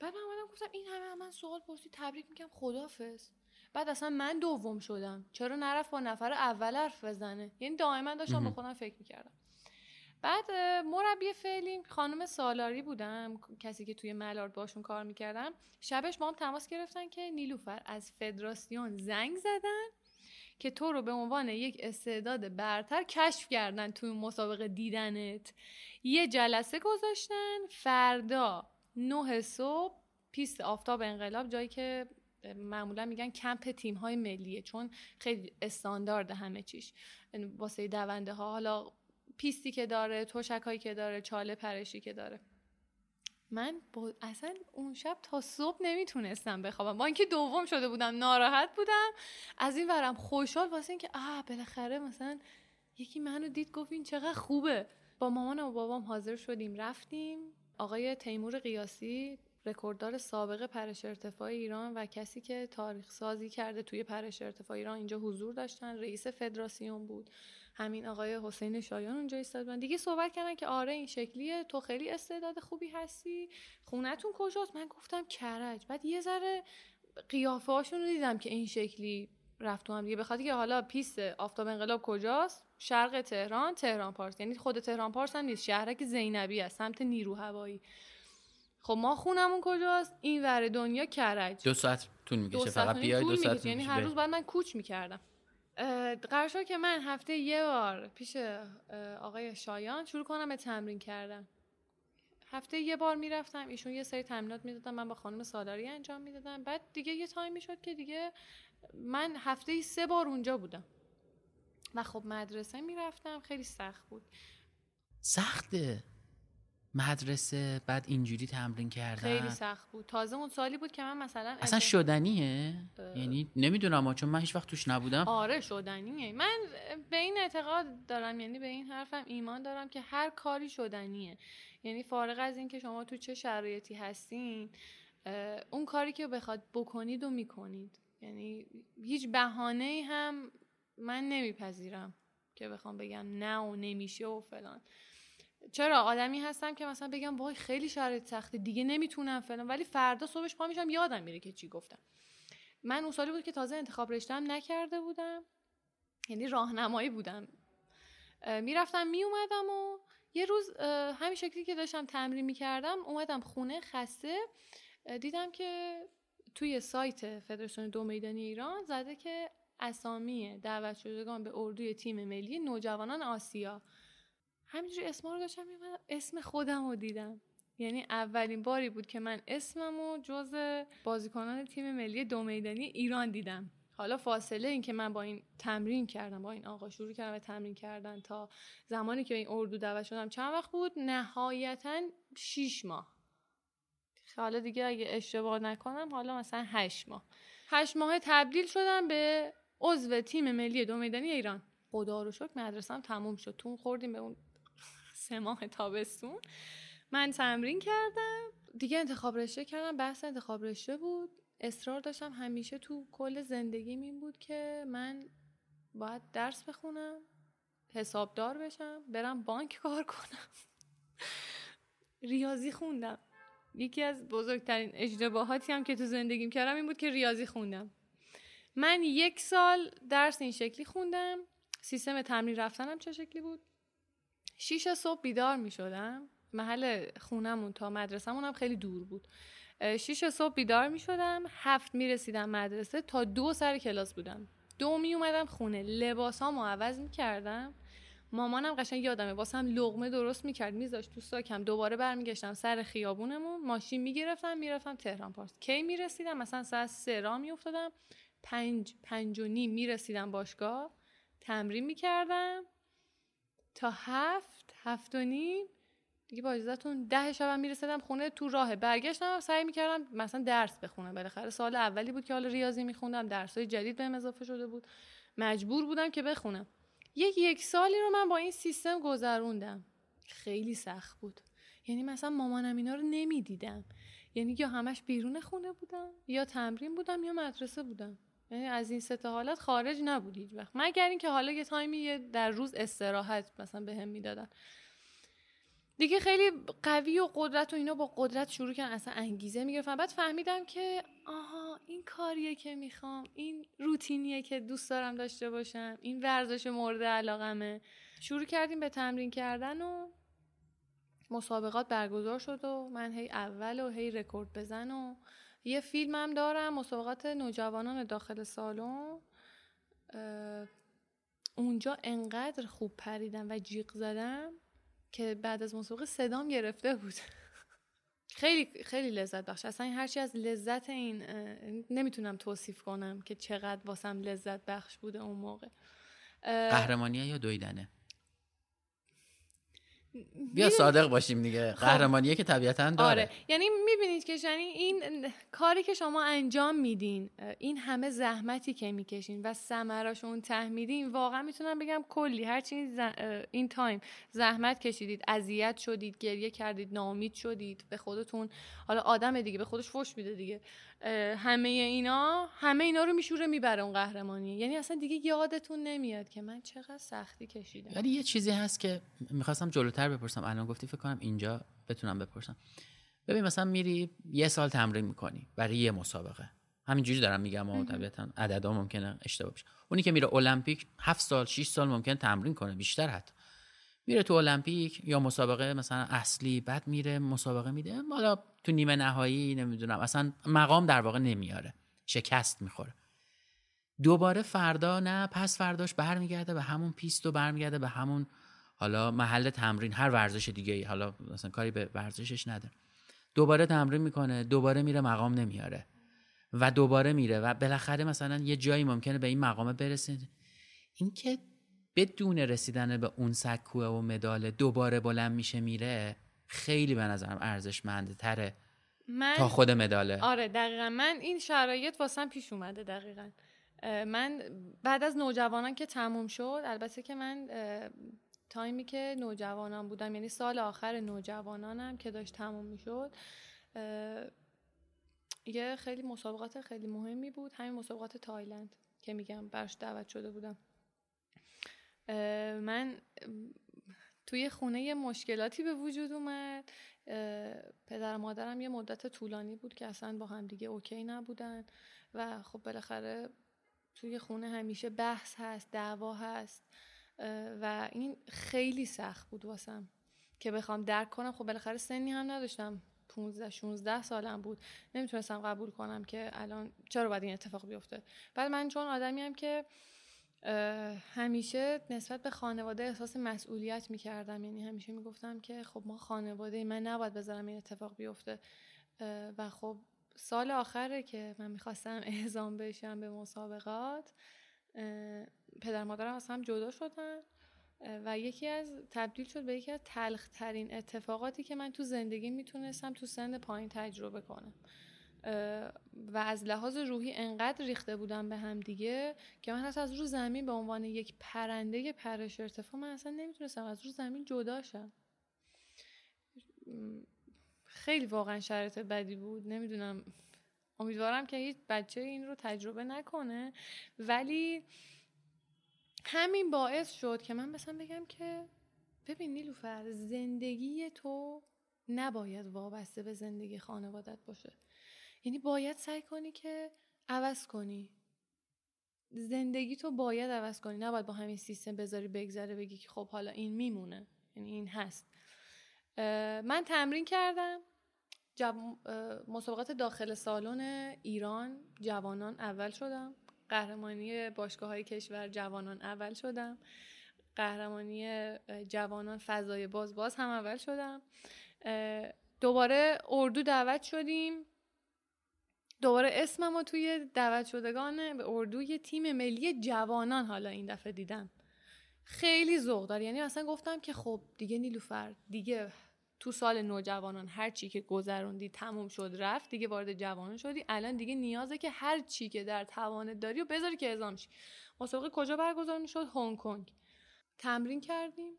بعد من اومدم گفتم این همه من سوال پرسی تبریک میگم خدافظ بعد اصلا من دوم شدم. چرا نرفت با نفر اول حرف بزنه؟ یعنی دائما داشتم با خودم فکر می‌کردم. بعد مربی فعلیم خانم سالاری بودم کسی که توی ملارد باشون کار می‌کردم. شبش با هم تماس گرفتن که نیلوفر از فدراسیون زنگ زدن که تو رو به عنوان یک استعداد برتر کشف کردن توی مسابقه دیدنت. یه جلسه گذاشتن فردا نه صبح پیست آفتاب انقلاب جایی که معمولا میگن کمپ تیم های ملیه چون خیلی استاندارد همه چیش. واسه دونده ها حالا پیستی که داره توشک هایی که داره چاله پرشی که داره. من با اصلا اون شب تا صبح نمی‌تونستم بخوابم. با اینکه دوم شده بودم ناراحت بودم. از این ورم خوشحال واسه اینکه آه بالاخره مثلا یکی منو دید گفت این چقدر خوبه. با مامانم و بابام حاضر شدیم رفتیم. آقای تیمور قیاسی رکورددار سابق پرش ارتفاع ایران و کسی که تاریخ سازی کرده توی پرش ارتفاع ایران اینجا حضور داشتن. رئیس فدراسیون بود. همین آقای حسین شایان اونجا ایستاد. دیگه صحبت کردن که آره این شکلیه تو خیلی استعداد خوبی هستی. خونتون کجاست؟ من گفتم کرج. بعد یه ذره قیافه هاشون رو دیدم که این شکلی رفت هم دیگه. بخاطر که حالا پیست آفتاب انقلاب کجاست؟ شرق تهران تهران پارس. یعنی خود تهران پارس هم نیست شهرک زینبی است سمت نیرو هوایی. خب ما خونمون کجاست؟ این ور دنیا کرج.
دو ساعت طول می‌کشه فقط بیای دو ساعت
یعنی هر روز بعد من کوچ می‌کردم. قرار شد که من هفته یه بار پیش آقای شایان شروع کنم به تمرین کردم هفته یه بار می‌رفتم ایشون یه سری تمرینات می‌دادم من با خانم سالاری انجام می‌دادم. بعد دیگه یه تایمی شد که دیگه من هفته سه بار اونجا بودم. و خب مدرسه می‌رفتم خیلی سخت بود.
سخته. مدرسه بعد اینجوری تمرین کردن.
خیلی سخت بود. تازه اون سالی بود که من مثلا
اصلا شدنیه؟ یعنی نمی‌دونم چون من هیچ وقت توش نبودم.
آره شدنیه. من به این اعتقاد دارم یعنی به این حرفم ایمان دارم که هر کاری شدنیه. یعنی فارغ از اینکه شما تو چه شرایطی هستین اون کاری که بخواد بکنید و می‌کنید. یعنی هیچ بهانه هم من نمیپذیرم که بخوام بگم نه و نمیشه و فلان. چرا آدمی هستم که مثلا بگم وای خیلی شرایط سخته دیگه نمی‌تونم فلان. ولی فردا صبحش پا میشم یادم میره که چی گفتم. من اون سالی بود که تازه انتخاب رشتم نکرده بودم. یعنی راهنمایی بودم. می‌رفتم میومدم و یه روز همین شکلی که داشتم تمرین می‌کردم اومدم خونه خسته. دیدم که توی سایت فدراسیون دو میدانی ایران زده که اسامی دعوت شدگان به اردوی تیم ملی نوجوانان آسیا. همینجوری اسما رو داشتم میمدم اسم خودم رو دیدم. یعنی اولین باری بود که من اسمم رو جز بازیکنان تیم ملی دو میدانی ایران دیدم. حالا فاصله این که من با این تمرین کردم با این آقا شروع کردم به تمرین کردن تا زمانی که این اردو دعوت شدم. چند وقت بود؟ نهایتا 6 ماه. حالا دیگه اگه اشتباه نکنم حالا مثلا هشت ماه. هشت ماه تبدیل شدم به عضو تیم ملی دو میدانی ایران. خدا رو شکر مدرسم تموم شد. تون خوردیم به اون سه ماه تابستون. من تمرین کردم. دیگه انتخاب رشته کردم بحث انتخاب رشته بود. اصرار داشتم همیشه تو کل زندگی این بود که من باید درس بخونم حسابدار بشم برم بانک کار کنم. ریاضی خوندم. یکی از بزرگترین اشتباهاتی هم که تو زندگیم کردم این بود که ریاضی خوندم. من یک سال درس این شکلی خوندم. سیستم تمرین رفتنم چه شکلی بود؟ شیش صبح بیدار می شدم محل خونمون تا مدرسهمون هم خیلی دور بود. شیش صبح بیدار می شدم هفت می رسیدم مدرسه. تا دو سر کلاس بودم. دو می اومدم خونه. لباس ها عوض می کردم مامانم قشنگ یادمه واسم لغمه درست می‌کرد. میذاشت تو ساکم. دوباره برمیگشتم سر خیابونمون. ماشین می‌گرفتم. می‌رفتم تهران پارس کی می‌رسیدم؟ مثلا ساعت سه را میافتادم. پنج پنج و نیم می‌رسیدم باشگاه. تمرین می‌کردم. تا هفت هفت و نیم. دیگه با اجازتون ده شبم می‌رسیدم خونه تو راه. برگشتم سعی می‌کردم مثلا درس بخونم. بالاخره سال اولی بود که حالا ریاضی میخوندم. درس های جدید بهم اضافه شده بود. مجبور بودم که بخونم. یک یک سالی رو من با این سیستم گذروندم. خیلی سخت بود. یعنی مثلا مامانم اینا رو نمی‌دیدم. یعنی یا همش بیرون خونه بودم یا تمرین بودم یا مدرسه بودم. یعنی از این سه حالت خارج نبود هیچ وقت. مگر اینکه حالا یه تایمی در روز استراحت مثلا بهم به می‌دادن. دیگه خیلی قوی و قدرت و اینا با قدرت شروع کردن اصلا انگیزه می‌گرفتن. بعد فهمیدم که آها این کاریه که می‌خوام این روتینیه که دوست دارم داشته باشم این ورزش مورد علاقمه. شروع کردیم به تمرین کردن و مسابقات برگزار شد و من هی اول و هی رکورد بزن و یه فیلمم دارم مسابقات نوجوانان داخل سالن. اونجا انقدر خوب پریدم و جیغ زدم که بعد از مسابقه صدام گرفته بود. خیلی خیلی لذت بخش. اصلا هرچی از لذت این نمی‌تونم توصیف کنم که چقدر واسم لذت بخش بوده اون موقع.
قهرمانیه یا دویدنه؟ بیا صادق باشیم دیگه. خب. قهرمانیه که طبیعتا داره. آره.
یعنی می‌بینید که یعنی این کاری که شما انجام میدین این همه زحمتی که می‌کشین و ثمراشون اون تحمیدین واقعا می‌تونم بگم کلی. هرچی این تایم زحمت کشیدید اذیت شدید گریه کردید ناامید شدید به خودتون حالا آدم دیگه به خودش فش میده دیگه. همه اینا همه اینا رو میشوره می‌بره اون قهرمانی. یعنی اصلا دیگه یادتون نمیاد که من چقدر سختی کشیدم.
ولی یه چیزی هست که می‌خواستم جلوتر بپرسم. الان گفتی فکر کنم اینجا بتونم بپرسم. ببین مثلا میری یه سال تمرین می‌کنی برای یه مسابقه. همینجوری دارم میگم و طبیعتا عددا ممکنه اشتباه بشه. اونی که میره المپیک هفت سال 6 سال ممکن تمرین کنه بیشتر حتی. میره تو المپیک یا مسابقه مثلا اصلی بعد میره مسابقه میده. حالا تو نیمه نهایی نمی‌دونم اصلا مقام در واقع نمیاره. شکست می‌خوره. دوباره فردا نه پس فرداش برمیگرده به همون پیست و برمیگرده به همون حالا محل تمرین هر ورزش دیگه حالا مثلا کاری به ورزشش نده. دوباره تمرین می‌کنه دوباره میره مقام نمیاره. و دوباره میره و بالاخره مثلا یه جایی ممکنه به این مقام برسه. اینکه بدون رسیدن به اون سکوه و مدال دوباره بلند میشه میره خیلی به نظرم ارزشمنده تره من تا خود مداله.
آره دقیقا. من این شرایط واسم پیش اومده دقیقا. من بعد از نوجوانان که تموم شد البته که من تایمی که نوجوانان بودم یعنی سال آخر نوجوانانم که داشت تموم می‌شد یه خیلی مسابقات خیلی مهمی بود. همین مسابقات تایلند که میگم برش دعوت شده بودم. من توی خونه یه مشکلاتی به وجود اومد. پدر مادرم یه مدت طولانی بود که اصلا با هم دیگه okay نبودن و خب بالاخره توی خونه همیشه بحث هست دعوا هست. و این خیلی سخت بود واسم که بخوام درک کنم. خب بالاخره سنی هم نداشتم. 15 16 سالم بود. نمی‌تونستم قبول کنم که الان چرا باید این اتفاق بیفته. بعد من چون آدمی هم که همیشه نسبت به خانواده احساس مسئولیت می‌کردم. یعنی همیشه می‌گفتم که خب ما خانواده من نباید بذارم این اتفاق بیفته. و خب سال آخره که من می‌خواستم اعزام بشم به مسابقات پدر مادرم از هم جدا شدن. و یکی از تبدیل شد به یکی از تلخ ترین اتفاقاتی که من تو زندگی می‌تونستم تو سن پایین تجربه کنم. و از لحاظ روحی انقدر ریخته بودم به هم دیگه که من از رو زمین به عنوان یک پرنده پرش ارتفاع من اصلا نمی‌تونستم از رو زمین جدا شم. خیلی واقعا شرایط بدی بود. نمی‌دونم. امیدوارم که هیچ بچه این رو تجربه نکنه. ولی همین باعث شد که من مثلا بگم که ببین نیلوفر زندگی تو نباید وابسته به زندگی خانوادت باشه. یعنی باید سعی کنی که عوض کنی. زندگی تو باید عوض کنی نباید با همین سیستم بذاری بگذره بگی که خب حالا این میمونه یعنی این هست. من تمرین کردم. مسابقات داخل سالن ایران جوانان اول شدم. قهرمانی باشگاه های کشور جوانان اول شدم. قهرمانی جوانان فضای باز باز هم اول شدم. دوباره اردو دعوت شدیم. دوباره اسمم رو توی دعوت شدگان به اردو یه تیم ملی جوانان حالا این دفعه دیدم. خیلی ذوق داره. یعنی اصلا گفتم که خب دیگه نیلوفر دیگه تو سال نوجوانان هر چی که گذروندی تموم شد رفت دیگه وارد جوانان شدی. الان دیگه نیازه که هر چی که در توانت داری و بذاری که اعزام شی. مسابقه کجا برگزار شد هنگ کنگ. تمرین کردیم.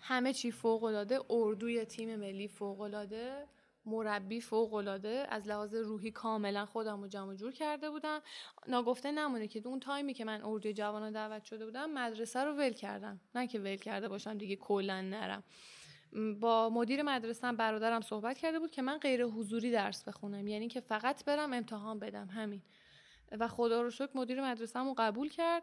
همه چی فوق العاده اردوی تیم ملی فوق العاده مربی فوق العاده از لحاظ روحی کاملا خودم رو جمع جور کرده بودم. ناگفته نمونه که اون تایمی که من اردوی جوانان دعوت شده بودم مدرسه رو ول کردم. نه که ول کرده باشم دیگه کلا نرم. با مدیر مدرسه برادرم صحبت کرده بود که من غیر حضوری درس بخونم. یعنی که فقط برم امتحان بدم. همین. و خدا رو شکر مدیر مدرسه رو قبول کرد.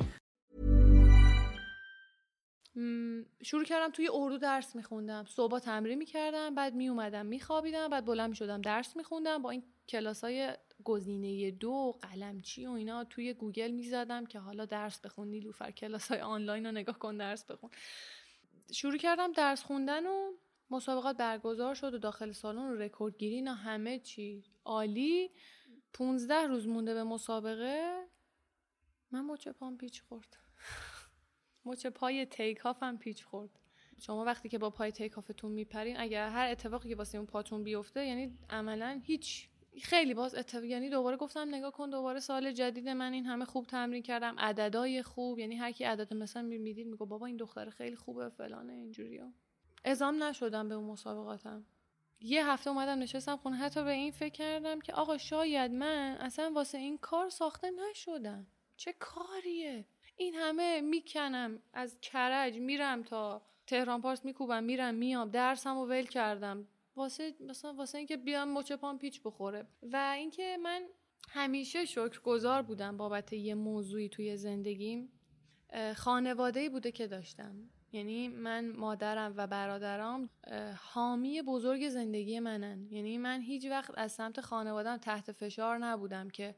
شروع کردم توی اردو درس میخوندم. صبح تمرین می‌کردم بعد میومدم میخوابیدم بعد بلند می‌شدم درس میخوندم. با این کلاس های گزینه دو قلمچی و اینا توی گوگل می‌زدم که حالا درس بخون نیلوفر کلاس های آنلاین رو نگاه کن درس بخون. شروع کردم درس خوندن و مسابقات برگزار شد و داخل سالن رکورد گیری اینا همه چی. عالی. 15 روز مونده به مسابقه. من مچ پام پیچ خورد مچ پای take off م پیچ خورد. شما وقتی که با پای take off تون میپرین اگر هر اتفاقی که واسه اون پاتون بیفته یعنی عملا هیچ خیلی باز اتفاق یعنی دوباره گفتم نگاه کن دوباره سال جدید من این همه خوب تمرین کردم عددای خوب یعنی هر کی عدد مثلا می‌دید میگه بابا این دختر خیلی خوبه فلانه اینجوریه ازام نشدم به اون مسابقاتم. یه هفته اومدم نشستم خونه حتی به این فکر کردم که آقا شاید من اصلا واسه این کار ساخته نشدم. چه کاریه؟ این همه می‌کنم از کرج میرم تا تهران پارس میکوبم میرم میام درسم و ول کردم. واسه مثلا واسه اینکه بیام مچ پام پیچ بخوره. و اینکه من همیشه شکرگزار بودم بابت یه موضوعی توی زندگیم. خانواده بوده که داشتم. یعنی من مادرم و برادرام حامی بزرگ زندگی منن. یعنی من هیچ وقت از سمت خانوادم تحت فشار نبودم که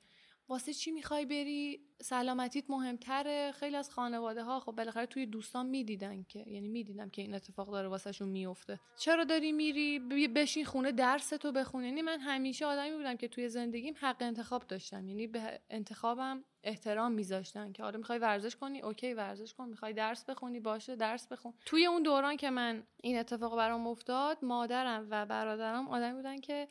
واسه چی می‌خوای بری؟ سلامتیت مهمتره. خیلی از خانواده ها خب بالاخره توی دوستان می‌دیدن که یعنی می‌دیدم که این اتفاق داره واسهشون میفته چرا داری میری؟ بشین خونه درس تو بخون یعنی من همیشه آدمی بودم که توی زندگیم حق انتخاب داشتم. یعنی به انتخابم احترام میذاشتن که آره می‌خوای ورزش کنی؟ اوکی ورزش کن. می‌خوای درس بخونی؟ باشه درس بخون. توی اون دوران که من این اتفاق برام افتاد مادرم و برادرم آدمی بودن که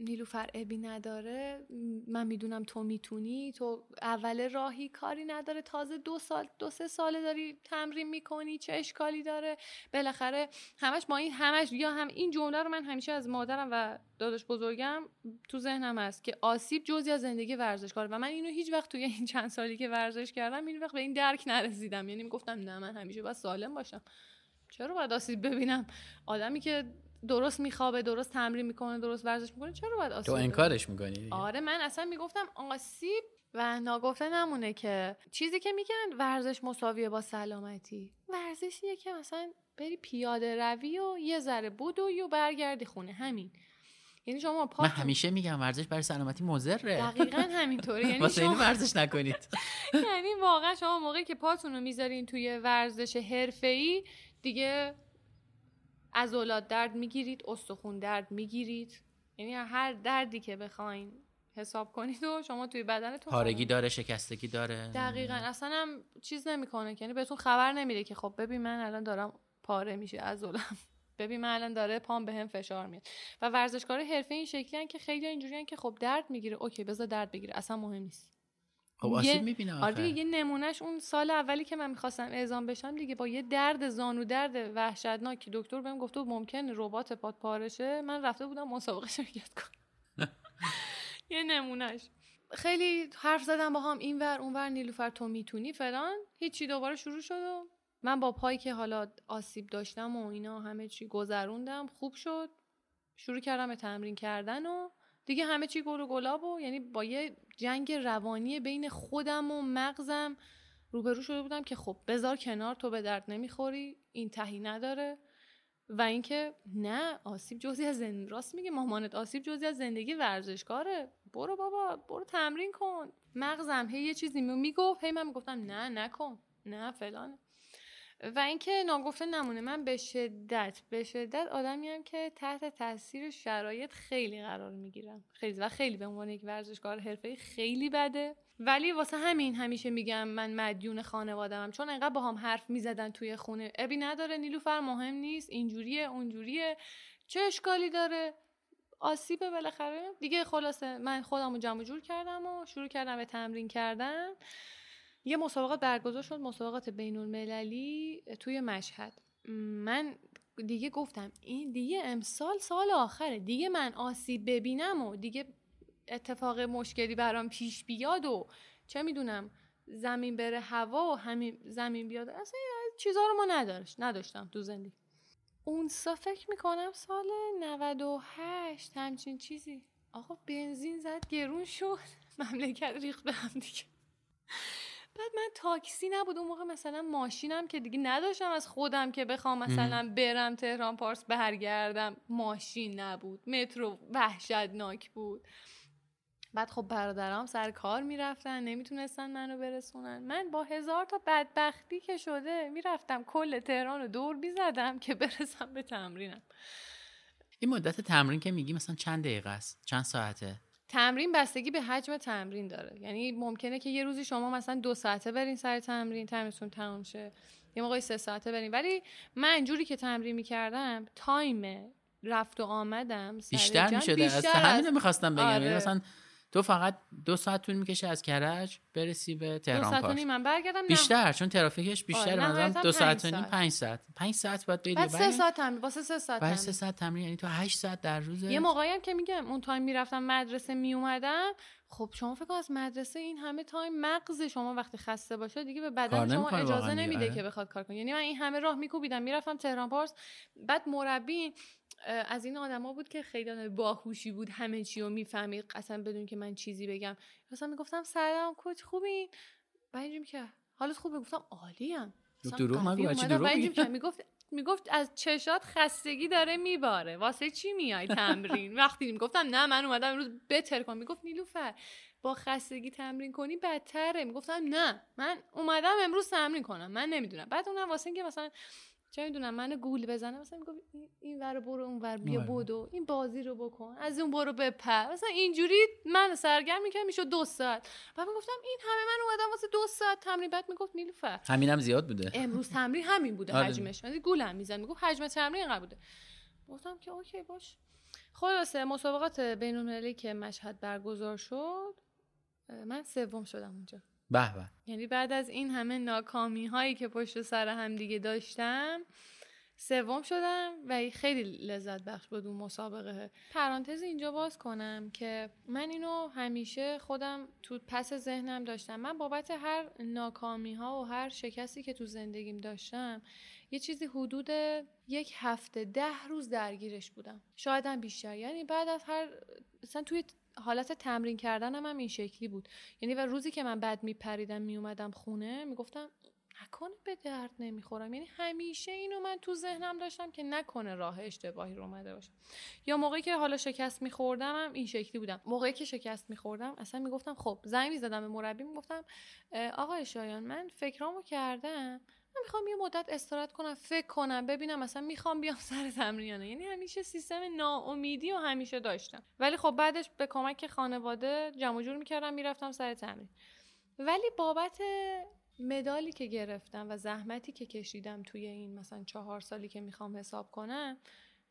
نیلوفر ابی نداره من می‌دونم تو می‌تونی. تو اول راهی کاری نداره تازه دو سال دو سه ساله داری تمرین می‌کنی چه اشکالی داره؟ بالاخره همش با این همش یا هم این جمله رو من همیشه از مادرم و داداش بزرگم تو ذهنم هست که آسیب جزی از زندگی ورزشکار و من اینو هیچ وقت توی این چند سالی که ورزش کردم این وقت به این درک نرسیدم. یعنی می‌گفتم نه من همیشه باید سالم باشم. چرا باید آسیب ببینم؟ آدمی که درست میخوابه درست تمرین می‌کنه درست ورزش می‌کنه چرا باید آسیب
تو انکارش می‌کنی؟
آره من اصلا می‌گفتم آسیب و ناگفته نمونه که چیزی که میگن ورزش مساویه با سلامتی. ورزشیه که مثلا بری پیاده روی و یه ذره بدوی و برگردی خونه. همین. یعنی شما
من همیشه میگم ورزش برای سلامتی مضره.
دقیقا همینطوره. یعنی شما
ورزش نکنید.
یعنی واقعا شما موقعی که پاتون رو می‌ذارین توی ورزش حرفه‌ای دیگه عضلات درد می‌گیرید استخون درد می‌گیرید. یعنی هر دردی که بخواین حساب کنید و شما توی بدنتون
پارگی داره شکستگی داره.
دقیقا. اصلا هم چیز نمی‌کنه. یعنی بهتون خبر نمیده که خب ببین من الان دارم پاره میشه عضلم ببین من الان داره پام بهم فشار میاد. و ورزشکار حرفه این شکلی که خیلی اینجوریان که خب درد می‌گیره. اوکی بذار درد بگیره. اصلا مهم نیست.
خب آسیب می‌بینه
آره یه نمونهش اون سال اولی که من می‌خواستم اعزام بشم دیگه با یه درد زانو درد وحشتناک که دکتر بهم گفته ممکن ربات پات پارشه؟ من رفته بودم مسابقه شرکت کنم. یه نمونهش. خیلی حرف زدم با هم اینور اونور نیلوفر تو می‌تونی فلان. هیچی دوباره شروع شد و من با پایی که حالا آسیب داشتم و اینا همه چی گذروندم خوب شد. شروع کردم به تمرین کردن و دیگه همه چی گل و گلاب و یعنی با یه جنگ روانی بین خودم و مغزم روبرو شده بودم که خب بذار کنار تو به درد نمی‌خوری این تهی نداره. و اینکه نه آسیب جزی از زندگی راست میگه مامانت آسیب جزی از زندگی ورزشکاره. برو بابا برو تمرین کن. مغزم هی یه چیزی می‌گفت هی من می‌گفتم نه نکن. نه فلان و اینکه ناگفته نمونه. من به شدت به شدت آدمی هم که تحت تاثیر شرایط خیلی قرار می‌گیرم. خیلی و خیلی به عنوان یک ورزشکار حرفه خیلی بده. ولی واسه همین همیشه میگم من مدیون خانوادم چون انقدر با هم حرف می‌زدن توی خونه. ابی نداره نیلوفر مهم نیست. اینجوریه اونجوریه. چه اشکالی داره؟ آسیبه بالاخره. دیگه خلاصه من خودم رو جمع جور کردم و شروع کردم به تمرین کردن. یه مسابقات برگزار شد مسابقات بین المللی توی مشهد. من دیگه گفتم این دیگه امسال سال آخره دیگه من آسیب ببینم و دیگه اتفاق مشکلی برام پیش بیاد و چه می‌دونم زمین بره هوا و همین زمین بیاد. اصلا چیزها رو ما نداشت نداشتم تو زندگی. اون سا فکر می‌کنم سال 98 همچین چیزی. آقا بنزین زد گرون شد. مملکت ریخت به هم دیگه. بعد من تاکسی نبود. اون موقع مثلا ماشینم که دیگه نداشتم از خودم که بخوام مثلا برم تهران پارس برگردم. ماشین نبود. مترو وحشتناک بود. بعد خب برادرام سر کار می‌رفتن. نمی‌تونستن منو برسونن. من با هزار تا بدبختی که شده می‌رفتم کل تهران رو دور بیزدم که برسم به تمرینم.
این مدت تمرین که میگی مثلا چند دقیقه است؟ چند ساعته؟
تمرین بستگی به حجم تمرین داره. یعنی ممکنه که یه روزی شما مثلا دو ساعته برین سر تمرین تمرینتون تمام شه. یه موقعی سه ساعته برین. ولی من جوری که تمرین می‌کردم تایم رفت و آمدم
بیشتر می‌شده؟ از همین می‌خواستم بگم. یعنی آره. مثلا تو فقط دو ساعت طول می‌کشه از کرج برسی به تهران
دو ساعت من برگردم
بیشتر چون ترافیکش بیشتر مثلا دو ساعت و نیم پنج ساعت. پنج ساعت باید
بدی بعد سه ساعت تمرین واسه سه ساعت
بعد سه ساعت تمرین یعنی تو هشت ساعت در روز
یه موقعی هم که میگم اون تایم می‌رفتم مدرسه میومدم خب شما فکر از مدرسه این همه تایم مغز شما وقتی خسته باشه دیگه به بدن شما اجازه نمیده آره. که بخواد کار کنه یعنی من این همه راه میکوبیدم می‌رفتم تهران پارس. بعد مربی از این آدما بود که خیلی باهوشی بود همه چی رو می‌فهمید. اصلا بدون که من چیزی بگم. مثلا می‌گفتم سلام coach خوبین بعد که حالت خوبه؟ گفتم عالیم
دروغ نگو چی دروغ
می‌گفت می‌گفت از چشات خستگی داره میباره. واسه چی میای تمرین؟ وقتی می‌گفتم نه من اومدم امروز بتر کنم. می‌گفت نیلوفر با خستگی تمرین کنی بدتره. می‌گفتم نه من اومدم امروز تمرین کنم. من نمی‌دونم. بعد اونم واسه اینکه مثلا چه می‌دونم منو گول بزنه مثلا میگم این ور برو اون ور بیا بودو این بازی رو بکن. از اون برو بپر. مثلا اینجوری من سرگرم می‌کنم می‌شد دو ساعت. بعد می‌گفتم این همه من اومدم واسه دو ساعت تمرین. بعد می‌گفت نیلوفر.
همینم زیاد بوده.
امروز تمرین همین بوده آره. حجمش. من گولم میزن می‌گفت حجم تمرین اینقدر بوده. گفتم که اوکی باش. خلاصه مسابقات بین که مشهد برگزار شد من سوم شدم اونجا.
به
یعنی بعد از این همه ناکامی هایی که پشت سر هم دیگه داشتم سوم شدم و خیلی لذت بخش بود اون مسابقه. پرانتز اینجا باز کنم که من اینو همیشه خودم تو پس ذهنم داشتم. من بابت هر ناکامی ها و هر شکستی که تو زندگیم داشتم یه چیزی حدود یک هفته ده روز درگیرش بودم. شاید هم بیشتر. یعنی بعد از هر مثلا توی حالت تمرین کردنم هم این شکلی بود. یعنی و روزی که من بعد میپریدم میومدم خونه می‌گفتم نکنه به درد نمی‌خورم. یعنی همیشه اینو من تو ذهنم داشتم که نکنه راه اشتباهی رو اومده باشم یا موقعی که حالا شکست میخوردم هم این شکلی بودم. موقعی که شکست میخوردم اصلا می‌گفتم خب زنگ می‌زدم به مربی می‌گفتم آقای شایان من فکرامو کردم من می‌خوام یه مدت استراحت کنم فکر کنم ببینم مثلا می‌خوام بیام سر تمرین یعنی همیشه سیستم ناامیدی و همیشه داشتم. ولی خب بعدش به کمک خانواده جمع جور می‌کردم می‌رفتم سر تمرین. ولی بابت مدالی که گرفتم و زحمتی که کشیدم توی این مثلا چهار سالی که می‌خوام حساب کنم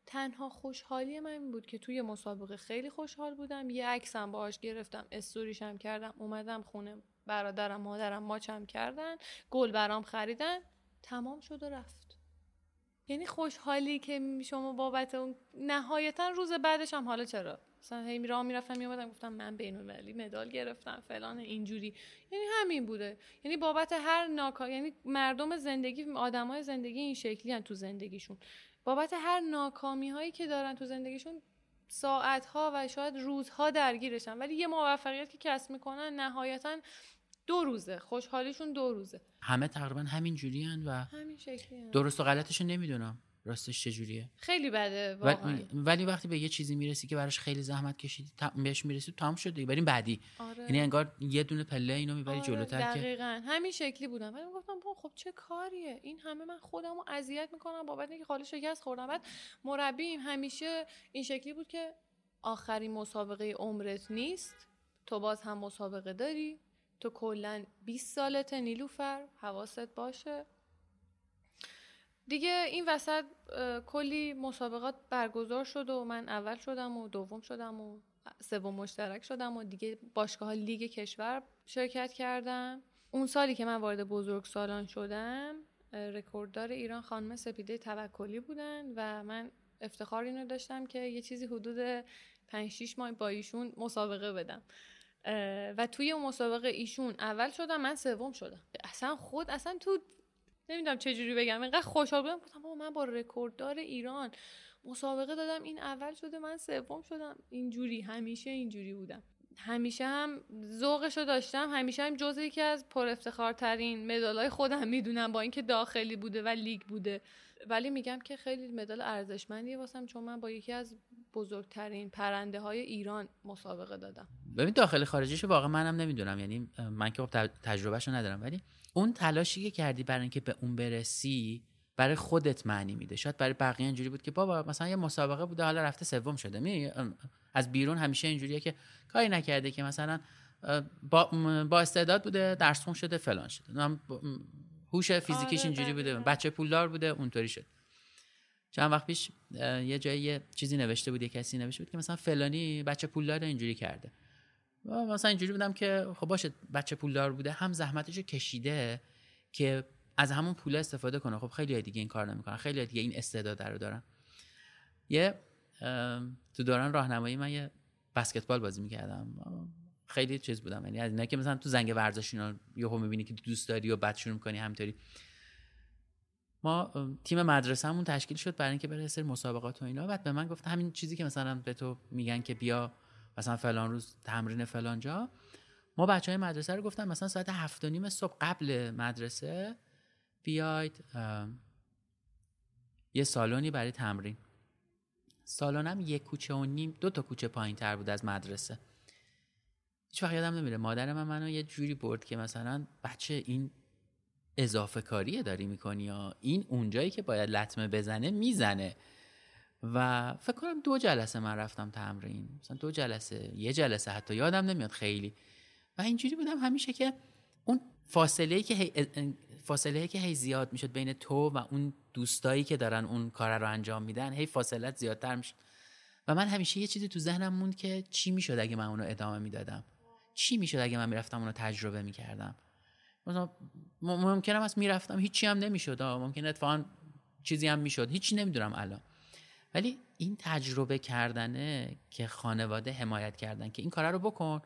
تنها خوشحالی من این بود که توی مسابقه خیلی خوشحال بودم. یه عکسم باهاش گرفتم استوریشم کردم اومدم خونه برادرم مادرم ماچم کردن گل برام خریدن. تمام شد و رفت. یعنی خوشحالی که شما بابت اون نهایتا روز بعدش هم حالا چرا؟ مثلا هی راه می‌رفتم میومدم گفتم من بین المللی مدال گرفتم فلان اینجوری. یعنی همین بوده. یعنی بابت هر ناکا یعنی مردم زندگی آدمای زندگی این شکلی هن تو زندگیشون. بابت هر ناکامی هایی که دارن تو زندگیشون ساعت ها و شاید روزها درگیرشن. ولی یه موفقیت که کسب می‌کنن نهایتا دو روزه. خوشحالیشون دو روزه.
همه تقریبا همین جوری و
همین شکلی
درست و غلطش نمی‌دونم. راستش چجوریه
خیلی بده
ولی,
واقعا.
ولی وقتی به یه چیزی می‌رسی که براش خیلی زحمت کشیدی بهش می‌رسی تمام شد دیگه بریم بعدی.
آره.
یعنی انگار یه دونه پله اینو می‌بری
آره،
جلوتر که
دقیقا. همین شکلی بودم. ولی گفتم خب چه کاریه؟ این همه من خودم رو اذیت می‌کنم بابت اینکه خاله شکست خوردم. بعد مربیم همیشه این شکلی بود که آخرین مسابقه عمرت نیست. تو باز هم مسابقه داری. تو کلا 20 سالته نیلوفر حواست باشه. دیگه این وسط کلی مسابقات برگزار شد و من اول شدم و دوم شدم و سوم مشترک شدم و دیگه باشگاه لیگ کشور شرکت کردم. اون سالی که من وارد بزرگ سالان شدم رکورددار ایران خانم سپیده توکلی بودن و من افتخار اینو داشتم که یه چیزی حدود 5 6 ماه با ایشون مسابقه بدم. و توی اون مسابقه ایشون اول شدم من سوم شدم. اصلا خود اصلا تو نمی‌دونم چجوری بگم اینقدر خوشحال بودم. گفتم بابا من با رکورددار ایران مسابقه دادم این اول شده من سوم شدم. اینجوری همیشه اینجوری بودم. همیشه هم ذوقش رو داشتم همیشه هم جزء یکی از پر افتخارترین مدالای خودم می‌دونم با اینکه داخلی بوده و لیگ بوده. ولی میگم که خیلی مدال ارزشمندیه واسم چون من با یکی از بزرگترین پرنده های ایران مسابقه دادم.
ببین داخل خارجیشو واقعا منم نمی‌دونم. یعنی من که خب تج- تجربهشو ندارم. ولی اون تلاشی که کردی برای اینکه به اون برسی برای خودت معنی میده. شاید برای بقیه اینجوری بود که بابا مثلا یه مسابقه بوده حالا رفته سوم شده. می از بیرون همیشه اینجوریه که کاری نکرده که مثلا با, با استعداد بوده درس خون شده فلان شده. هوش فیزیکیش
آره،
اینجوری بوده. بچه پولدار بوده اونطوری شد. چند وقت پیش یه جایی یه چیزی نوشته بود یه کسی نوشته بود که مثلا فلانی بچه پولدار اینجوری کرده. و مثلا اینجوری بودم که خب باشه بچه پولدار بوده هم زحمتشو کشیده که از همون پول استفاده کنه. خب خیلی دیگه این کار نمی‌کنن خیلی دیگه این استعداد رو دارن. یه تو دوران راهنمایی من یه بسکتبال بازی می‌کردم. خیلی چیز بودم. یعنی از اینا که مثلا تو زنگ ورزش اینا یهو می‌بینی که دوست داری و بعد شروع می‌کنی همطوری. ما تیم مدرسهمون تشکیل شد برای اینکه بره یه سری مسابقات و اینا. بعد به من گفت همین چیزی که مثلا به تو میگن که بیا مثلا فلان روز تمرین فلان جا. ما بچه های مدرسه رو گفتم مثلا ساعت هفت و نیم صبح قبل مدرسه بیاید یه سالونی برای تمرین. سالنم یک کوچه و نیم دو تا کوچه پایین تر بود از مدرسه. هیچ وقت یادم نمیره. مادر من منو یه جوری برد که مثلا بچه این اضافه کاریه داری می‌کنی یا این اونجایی که باید لطمه بزنه می‌زنه. و فکر کنم دو جلسه من رفتم تمرین. مثلا دو جلسه یه جلسه حتی یادم نمیاد خیلی. و اینجوری بودم همیشه که اون فاصله که فاصله که هی زیاد می‌شد بین تو و اون دوستایی که دارن اون کار رو انجام میدن هی فاصله زیادتر می‌شد. و من همیشه یه چیزی تو ذهنم موند که چی می‌شد اگه من اونو ادامه می‌دادم؟ چی می‌شد اگه من می‌رفتم اونو تجربه می‌کردم؟ مثلا ممکنم است می‌رفتم هیچی هم نمی‌شد. ممکن اتفاقا چیزی هم می‌شد. هیچی نمی‌دونم الان. ولی این تجربه کردنه که خانواده حمایت کردن که این کار رو بکن.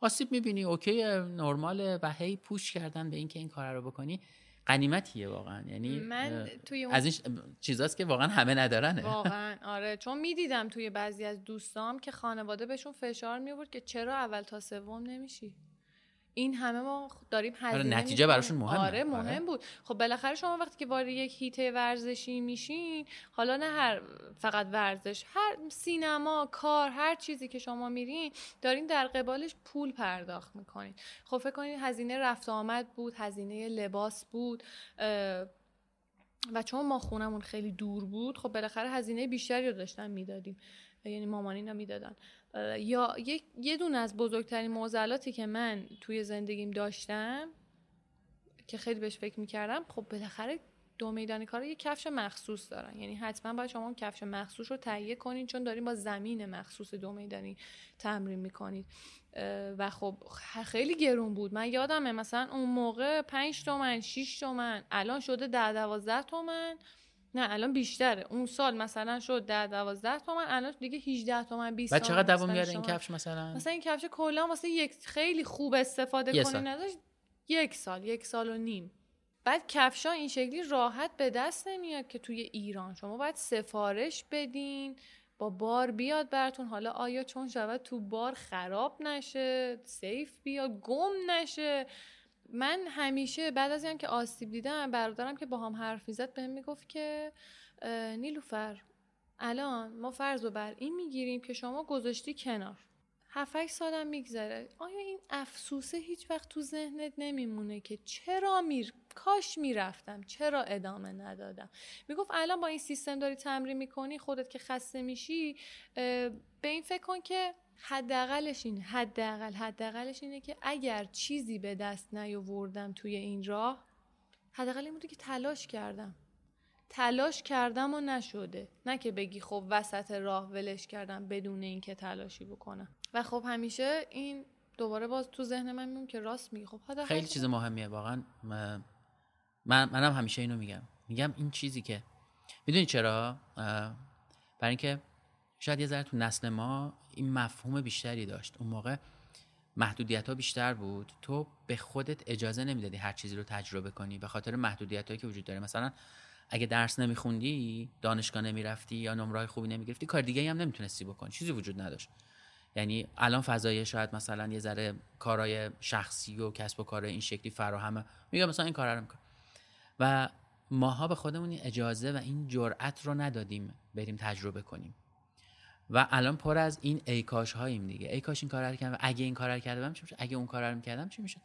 آسیب می‌بینی اوکی نرماله و هی پوش کردن به اینکه این کار رو بکنی. قنیمتیه واقعا. یعنی
من توی اون
از این ش- چیزاست که واقعا همه ندارنه.
واقعا. آره چون می‌دیدم توی بعضی از دوستام که خانواده بهشون فشار میورد که چرا اول تا سوم نمیشی؟ این همه ما داریم هزینه
نتیجه. براشون مهمه.
آره مهم
آره.
بود خب بالاخره شما وقتی که وارد یک هیته ورزشی میشین حالا نه هر فقط ورزش هر سینما کار هر چیزی که شما میرین دارین در قبالش پول پرداخت می‌کنین خب فکر کنید هزینه رفت آمد بود هزینه لباس بود و چون ما خونمون خیلی دور بود خب بالاخره هزینه بیشتری رو داشتن می‌دادیم یعنی مامانینا می‌دادن یا یک- یه دونه از بزرگترین معضلاتی که من توی زندگیم داشتم که خیلی بهش فکر می‌کردم خب بالاخره دو میدانی کارا یه کفش مخصوص دارن. یعنی حتما باید شما اون کفش مخصوص رو تهیه کنین چون دارین با زمین مخصوص دو میدانی تمرین می‌کنید. و خب خیلی گرون بود. من یادمه مثلا اون موقع 5 تومن 6 تومن الان شده 10 12 تومن. نه الان بیشتره. اون سال مثلا شد 10 12 تومن الان دیگه 18 تومن 20
و
تومن
چقدر دوام این کفش مثلا؟
مثلا این کفش کلا واسه یک خیلی خوب استفاده کنی. نداشت یک سال یک سال و نیم. بعد کفشا این شکلی راحت به دست نمیاد که توی ایران. شما باید سفارش بدین با بار بیاد براتون. حالا آیا چون شود تو بار خراب نشه سیف بیاد گم نشه. من همیشه بعد از اینکه آسیب دیدم برادرم که با هم حرف می‌زد بهم می‌گفت که نیلوفر الان ما فرض رو بر این می‌گیریم که شما گذاشتی کنار. هفت سالم میگذره. آیا این افسوسه هیچ وقت تو ذهنت نمیمونه که چرا میر کاش می‌رفتم چرا ادامه ندادم؟ می‌گفت الان با این سیستم داری تمرین می‌کنی خودت که خسته میشی به این فکر کن که حداقلش اینه حداقل حداقلش اینه که اگر چیزی به دست نیاوردم توی این راه حداقل این بوده که تلاش کردم. تلاش کردم و نشده. نه که بگی خب وسط راه ولش کردم بدون اینکه تلاشی بکنم. و خب همیشه این دوباره باز تو ذهن من میمون که راست میگی خب
خیلی چیز مهمیه واقعا. من منم همیشه اینو میگم. میگم این چیزی که می‌دونی چرا؟ برای اینکه شاید یه ذره تو نسل ما این مفهوم بیشتری داشت. اون موقع محدودیت ها بیشتر بود. تو به خودت اجازه نمی‌دادی هر چیزی رو تجربه کنی به خاطر محدودیت هایی که وجود داره. مثلا اگه درس نمیخوندی دانشگاه نمی‌رفتی یا نمره خوبی نمی‌گرفتی کار دیگه هم نمی‌تونستی بکنی. چیزی وجود نداشت. یعنی الان فضای شاید مثلا یه ذره کارهای شخصی و کسب و کار این شکلی فراهمه. میگم مثلا این کارا رو می‌کنم و ماها به خودمون این اجازه و این جرأت رو ندادیم بریم تجربه کنیم. و الان پر از این ای کاش هاییم دیگه. ای کاش این کار رو کردم و اگه این کار رو کردم چی میشه اگه اون کار رو می‌کردم چی میشه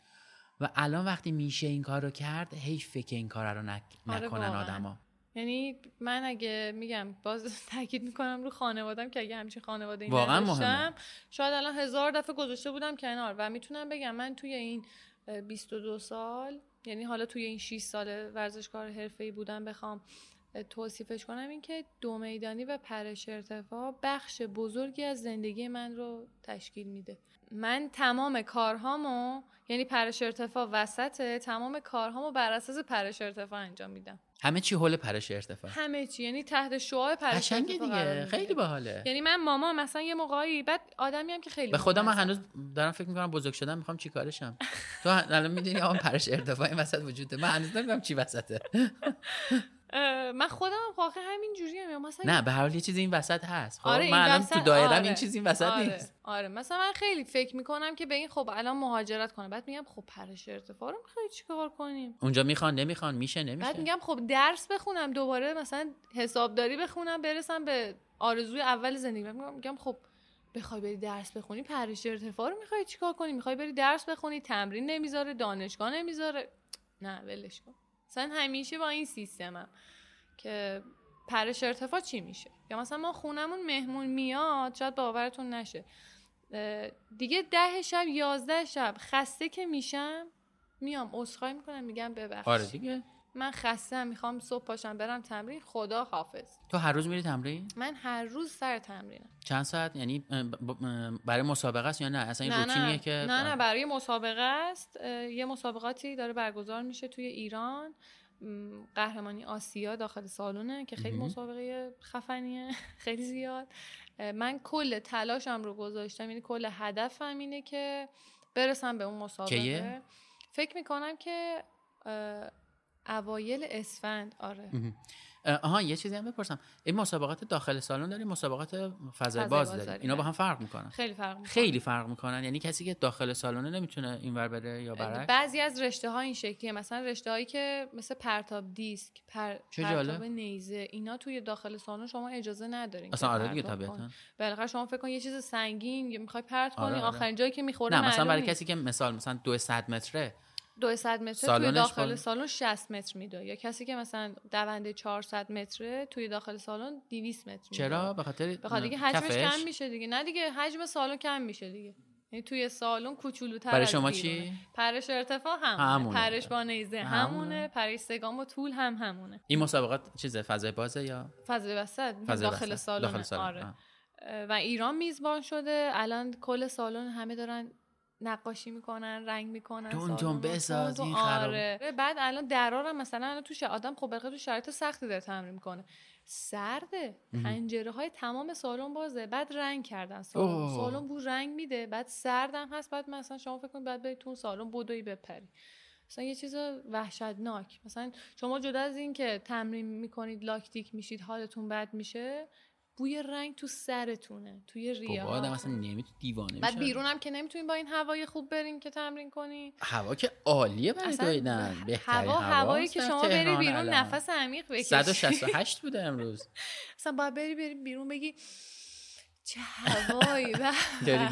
و الان وقتی میشه این کار رو کرد حیفه که این کار رو.
آره
نکنن
واقعاً.
آدما.
یعنی من اگه میگم باز تاکید می‌کنم رو خانوادم که اگه همچین خانواده ای
واقعاً مهمه.
شاید الان هزار دفعه گذاشته بودم کنار و می‌تونم بگم من توی این اه، 22 سال یعنی حالا توی این 6 سال ورزشکار حرفه‌ای بودم بخوام توصیفش کنم این که دو میدانی و پرش ارتفاع بخش بزرگی از زندگی من رو تشکیل میده من تمام کارهامو یعنی پرش ارتفاع وسطه تمام کارهامو بر اساس پرش ارتفاع انجام میدم
همه چی حول پرش ارتفاع.
همه چی یعنی تحت شعاع پرش
قشنگه
ارتفاع
دیگه. خیلی باحاله.
یعنی من ماما مثلا یه موقعی بعد آدمی هم که خیلی
به خدا من. هنوز دارم فکر می‌کنم بزرگ شدم می‌خوام چی کارشم؟ تو الان می‌دونی آن پرش ارتفاعی وسط وجوده. من هنوز نمی‌دونم چی وسطه.
من خودم واقعا همین جوری هم مثلا
نه به هر حال یه چیزی این وسط هست. خب
آره
من الان تو دایرم
آره.
این چیزی این وسط
آره.
نیست.
آره. مثلا من خیلی فکر می‌کنم که به این خب الان مهاجرت کنم بعد میگم خب پرش ارتفاع رو می‌خوای چیکار کنیم؟
اونجا می‌خوان نمی‌خوان میشه نمیشه.
بعد میگم خب درس بخونم دوباره مثلا حسابداری بخونم برسم به آرزوی اول زندگی. میگم- میگم خب بخوای بری درس بخونی پرش ارتفاع رو می‌خوای چیکار کنی؟ می‌خوای بری درس بخونی تمرین نمی‌ذاره دانشگاه نمی‌ذاره. نه ولش کن. مثلا همیشه با این سیستمم که پرش ارتفاع چی میشه؟ یا مثلا ما خونمون مهمون میاد شاید باورتون نشه. دیگه ده شب یازده شب خسته که میشم میام عذرخواهی می‌کنم میگم ببخش
آره دیگه.
من خستم می‌خوام صبح پاشم برم تمرین خدا حافظ.
تو هر روز میری تمرین؟
من هر روز سر تمرینم.
چند ساعت؟ یعنی برای مسابقه است یا نه؟ اصلا این
نه
روتینیه
نه.
که
نه نه برای مسابقه است. یه مسابقاتی داره برگزار میشه توی ایران. قهرمانی آسیا داخل سالونه که خیلی مسابقه خفنیه خیلی زیاد. من کل تلاشم رو گذاشتم یعنی کل هدفم اینه که برسم به اون مسابقه؟ فکر می‌کنم که اوایل اسفند آره.
آها یه چیزی هم بپرسم. این مسابقات داخل سالن داری؟ مسابقات فضای باز
باز
داری.
داریم،
اینا با. هم فرق می‌کنن.
خیلی فرق می‌کنه
خیلی فرق می‌کنن. یعنی کسی که داخل سالن نمی‌تونه اینور بره یا برعکس؟
بعضی از رشته ها این شکلیه. مثلا رشته هایی که مثل پرتاب دیسک پر... پرتاب. نیزه اینا توی داخل سالن شما اجازه ندارین
اصلا آره دیگه طبیعتا.
بالاخره شما فکر کن یه چیز سنگین می‌خوای پرت کنی
آره، آره.
آخرین جایی که می‌خوره
نه مثلا برای کسی که مثال مثلا 200 متره
200 متر توی داخل سالن 60 متر میده. یا کسی که مثلا دونده 400 متره توی داخل سالن 200 متر میده.
چرا؟ به خاطر
به خاطر دیگه حجمش
کفش؟
کم میشه دیگه. نه دیگه حجم سالن کم میشه دیگه. یعنی توی سالن کوچولوتر
برای شما. چی؟
پرش ارتفاع همونه,
همونه.
پرش با نیزه
همونه.
همونه. پرش سگام و طول هم همونه.
این مسابقات چیزه فضای بازه یا؟
فضای وسط. داخل سالن، آره.
آه.
و ایران میزبان شده. الان کل سالن همه دارن نقاشی می‌کنن رنگ می‌کنن
دون
سالن
دون
رو.
بساز، این
دون.
خراب.
آره بعد الان درارم مثلا الان تو ش- آدم خب تو شرایط سختی داره تمرین می‌کنه سرده پنجره های تمام سالن بازه بعد رنگ کردن سالن. سالن بو رنگ میده بعد سردم هست بعد مثلا شما فکر کنید بعد برید تو سالن بدوی بپری مثلا یه چیز وحشتناک مثلا شما جدا از این که تمرین می‌کنید لاکتیک میشید حالتون بد میشه بوی رنگ تو سرتونه توی ریا
بابا آدم اصلا نمی‌تونه دیوانه
بعد. بیرونم که نمی‌تونین با این هوای خوب برین که تمرین کنین
هوا که عالیه برای دویدن بهترین
هوا هوایی که شما بری بیرون
الان.
نفس عمیق بکشی
168 بوده امروز
اصلا باید بری بری بیرون بگی چه هوایی به به.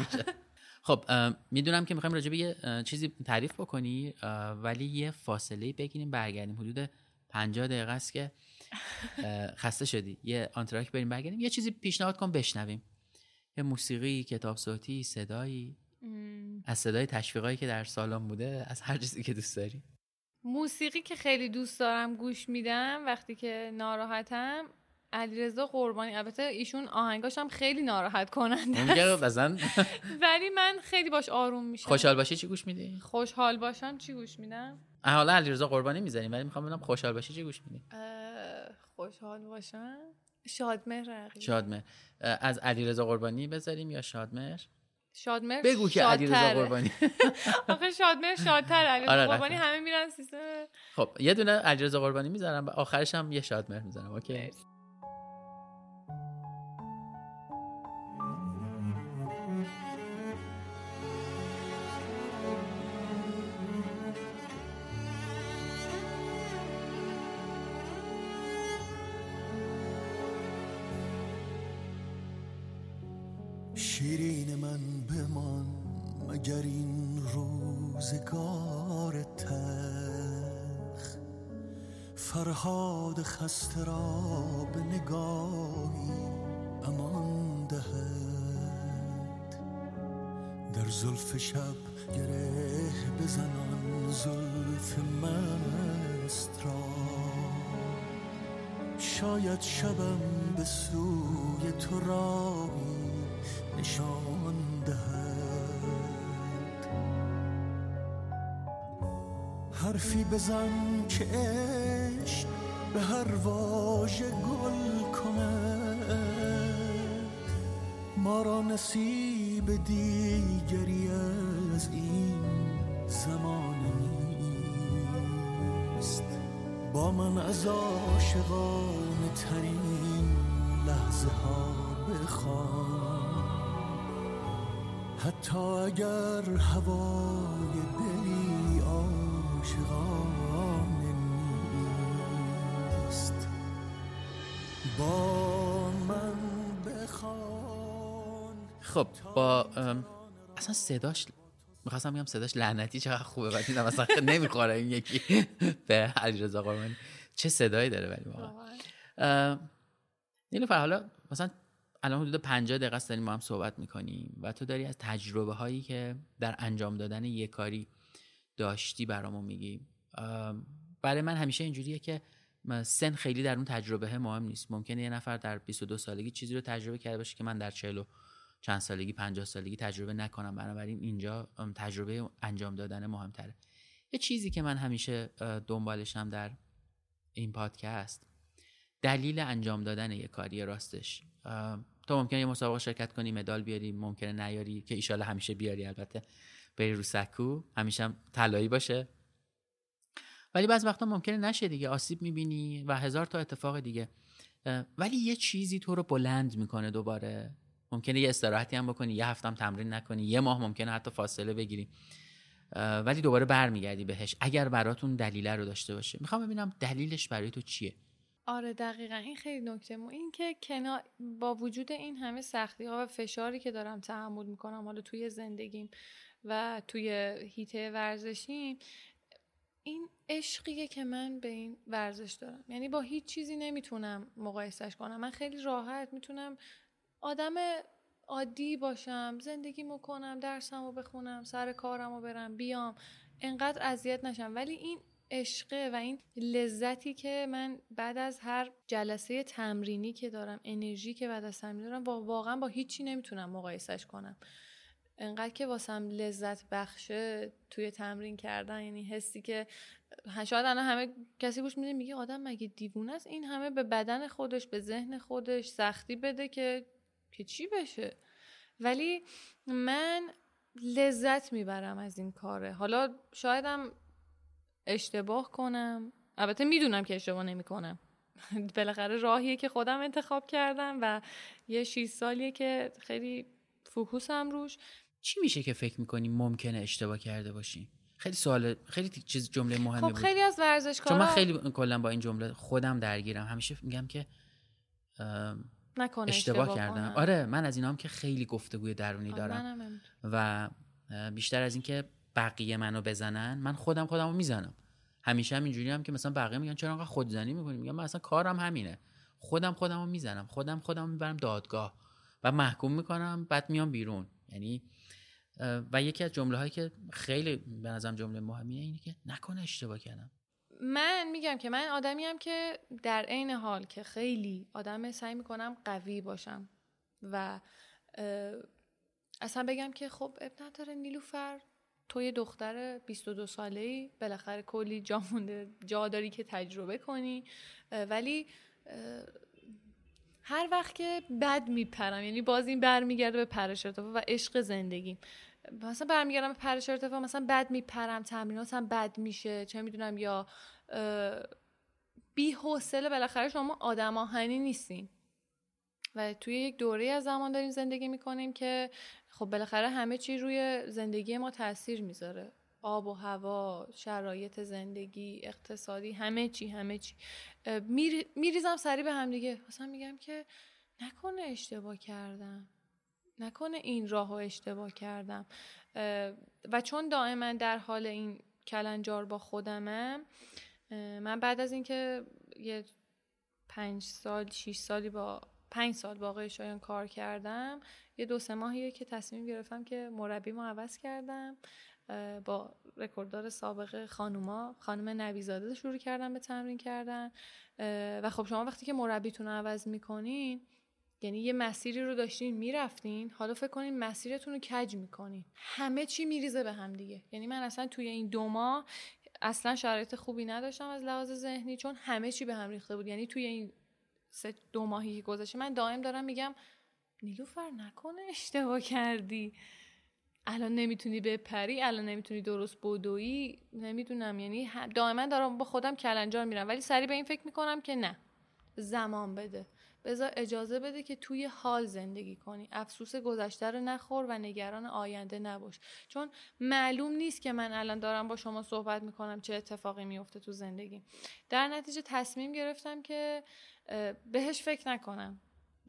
خب می‌دونم که می‌خوایم راجع به یه چیزی تعریف بکنی ولی یه فاصله بگیریم برگردیم حدود 50 دقیقه است که خسته شدی. یه آنتراک بریم برگردیم. یه چیزی پیشنهاد کن بشنویم. یه موسیقی کتاب صوتی صدایی.
مم.
از صدای تشویقایی که در سالن بوده از هر چیزی که دوست داری.
موسیقی که خیلی دوست دارم گوش میدم وقتی که ناراحتم. علیرضا قربانی. البته ایشون آهنگاش هم خیلی ناراحت کننده
مثلا
ولی من خیلی باش آروم میشم.
خوشحال باشی چی گوش میدی؟
خوشحال باشم چی گوش میدم؟
حالا علیرضا قربانی می‌ذاریم ولی می‌خوام ببینم خوشحال باشی چی گوش میدی؟
خوشحال باشم شادمهر
شادمهر. از علیرضا قربانی بذاریم یا شادمهر؟
شادمهر
بگو که علیرضا. قربانی.
آخه شادمهر شادتر علیرضا
آره،
قربانی. همه میرن سیستم.
خب یه دونه علیرضا قربانی می‌ذارم و آخرش هم یه شادمهر می‌ذارم اوکی؟
مگر این روزگار تلخ فرهاد خسته را به نگاهی امان دهد. در زلف شب گره بزنان زلف مست را. شاید شبم به سوی تو راهی نشان حرفی بزن که به هر واژه گل کند ما را نصیب دیگری از این زمانه نیست. با من از عاشقانه ترین لحظه ها بخوان. حتی اگر هوای دلی عاشقانه نیست. با من بخوان
خب با اصلا صداش می‌خواستم بگم صداش لعنتی چقدر خوبه ولی دیدم اصلا نمی‌خوره این یکی. به علیرضا قربانی. چه صدایی داره ولی واقعا. نیلوفر حالا مثلا الان حدود 50 دقیقه است داریم ما هم صحبت می‌کنیم و تو داری از تجربه هایی که در انجام دادن یه کاری داشتی برامون میگی؟ برای من همیشه اینجوریه که سن خیلی در اون تجربه مهم نیست. ممکنه یه نفر در 22 سالگی چیزی رو تجربه کرده باشه که من در 40 و چند سالگی 50 سالگی تجربه نکنم. بنابراین اینجا تجربه انجام دادن مهمتره. یه چیزی که من همیشه دنبالشم در این پادکست دلیل انجام دادن یه کاری راستش. تو ممکنه یه مسابقه شرکت کنی مدال بیاری ممکنه نیاری که ایشالا همیشه بیاری البته. بری رو سکو همیشه هم طلایی باشه. ولی بعض وقتا ممکنه نشه دیگه آسیب می‌بینی و هزار تا اتفاق دیگه. ولی یه چیزی تو رو بلند می‌کنه دوباره. ممکنه یه استراحتی هم بکنی یه هفتم تمرین نکنی یه ماه ممکنه حتی فاصله بگیری. ولی دوباره برمیگردی بهش اگر براتون دلیله رو داشته باشه. می‌خوام ببینم دلیلش برای تو چیه؟
آره دقیقا. این خیلی نکته مو این که کنا با وجود این همه سختی ها و فشاری که دارم تحمل می‌کنم حالا توی زندگیم و توی هیته ورزشیم این عشقیه که من به این ورزش دارم. یعنی با هیچ چیزی نمی‌تونم مقایسش کنم. من خیلی راحت می‌تونم آدم عادی باشم زندگیمو کنم درسمو بخونم سر کارمو برم بیام. انقدر اذیت نشم. ولی این عشقه و این لذتی که من بعد از هر جلسه تمرینی که دارم انرژی که بعد از تمرین دارم واقعا با هیچی نمی‌تونم مقایسش کنم. انقدر که واسم لذت بخشه توی تمرین کردن یعنی حسی که شاید الان همه کسی گوش میده میگه آدم مگه دیوونه است؟ این همه به بدن خودش به ذهن خودش سختی بده که که چی بشه؟ ولی من لذت می‌برم از این کاره. حالا شایدم اشتباه کنم. البته می‌دونم که اشتباه نمی‌کنم. بالاخره راهیه که خودم انتخاب کردم و یه 6 سالیه که خیلی فوکوسم روش.
چی میشه که فکر می‌کنی ممکنه اشتباه کرده باشی؟ خیلی سوال خیلی چیز جمله مهمی
خب
بود.
خیلی از
چون
ورزشکارا
من خیلی کلا با این جمله خودم درگیرم. همیشه میگم که
نکنه
اشتباه, کردم.
کنن.
آره من از اینا هم که خیلی گفتگوی درونی
آره،
دارم. و بیشتر از اینکه بقیه منو بزنن من خودم خودمو می‌زنم. همیشه هم اینجوری هم که مثلا بقیه میگن چرا انقدر خودزنی می‌کنی؟ میگم من اصلا کارم همینه. خودم خودمو می‌زنم. خودم خودمو می‌برم دادگاه. و محکوم می‌کنم بعد میام بیرون. یعنی و یکی از جمله هایی که خیلی به نظرم جمله مهمیه اینه که نکنه اشتباه کردم.
من میگم که من آدمیم که در عین حال که خیلی آدم سعی می‌کنم قوی باشم و اصلا بگم که خب اب نداره نیلوفر تو یه دختر 22 ساله ای بالاخره کلی جا مونده جا داری که تجربه کنی ولی هر وقت که بد میپرم یعنی باز این برمیگرده به پرش ارتفاع و عشق زندگیم مثلا برمیگردم به پرش ارتفاع مثلا بد میپرم تمریناتم بد میشه چه می‌دونم یا بی حوصله بالاخره شما آدم آهنی نیستین. و توی یک دوره از زمان داریم زندگی می‌کنیم که خب بالاخره همه چی روی زندگی ما تاثیر می‌ذاره. آب و هوا شرایط زندگی اقتصادی همه چی همه چی. میریزم سری به هم دیگه. مثلا میگم که نکنه اشتباه کردم. نکنه این راه رو اشتباه کردم. و چون دائما در حال این کلنجار با خودمم من بعد از اینکه یه پنج سال شیش سالی با پنج سال با آقای شایان کار کردم یه دو سه ماهیه که تصمیم گرفتم که مربیمو عوض کردم. با رکورددار سابق خانوما خانم نویزاده شروع کردم به تمرین کردن. و خب شما وقتی که مربیتون رو عوض می‌کنین یعنی یه مسیری رو داشتین می‌رفتین حالا فکر کنین مسیرتون رو کج می‌کنین. همه چی میریزه به هم دیگه. یعنی من اصلا توی این دو ماه اصلا شرایط خوبی نداشتم از لحاظ ذهنی چون همه چی به هم ریخته بود. یعنی توی این سه دو ماهی که گذشته من دائم دارم میگم نیلوفر نکنه اشتباه کردی. الان نمی‌تونی بپری الان نمی‌تونی درست بدوی نمی‌دونم یعنی دائما دارم با خودم کلنجار میرم ولی سری به این فکر می‌کنم که نه. زمان بده. بذار اجازه بده که توی حال زندگی کنی. افسوس گذشته رو نخور و نگران آینده نباش. چون معلوم نیست که من الان دارم با شما صحبت می‌کنم چه اتفاقی میفته تو زندگی. در نتیجه تصمیم گرفتم که بهش فکر نکنم.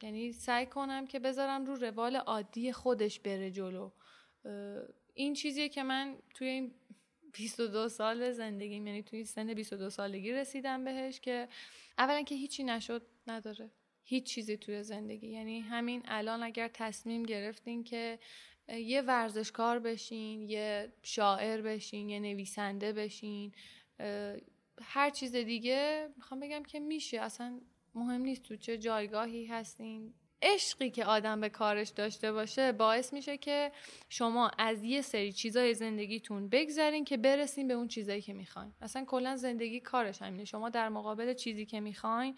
یعنی سعی کنم که بذارم رو روال عادی خودش بره جلو. این چیزیه که من توی این 22 سال زندگیم یعنی توی سن 22 سالگی رسیدم بهش که اولا که هیچی نشد نداره. هیچ چیزی توی زندگی. یعنی همین الان اگر تصمیم گرفتین که یه ورزشکار بشین یه شاعر بشین یه نویسنده بشین هر چیز دیگه می‌خوام بگم که میشه. اصلا مهم نیست تو چه جایگاهی هستین. عشقی که آدم به کارش داشته باشه باعث میشه که شما از یه سری چیزای زندگیتون بگذرین که برسین به اون چیزایی که می‌خواین. اصلا کلا زندگی کارش همینه. شما در مقابل چیزی که می‌خواین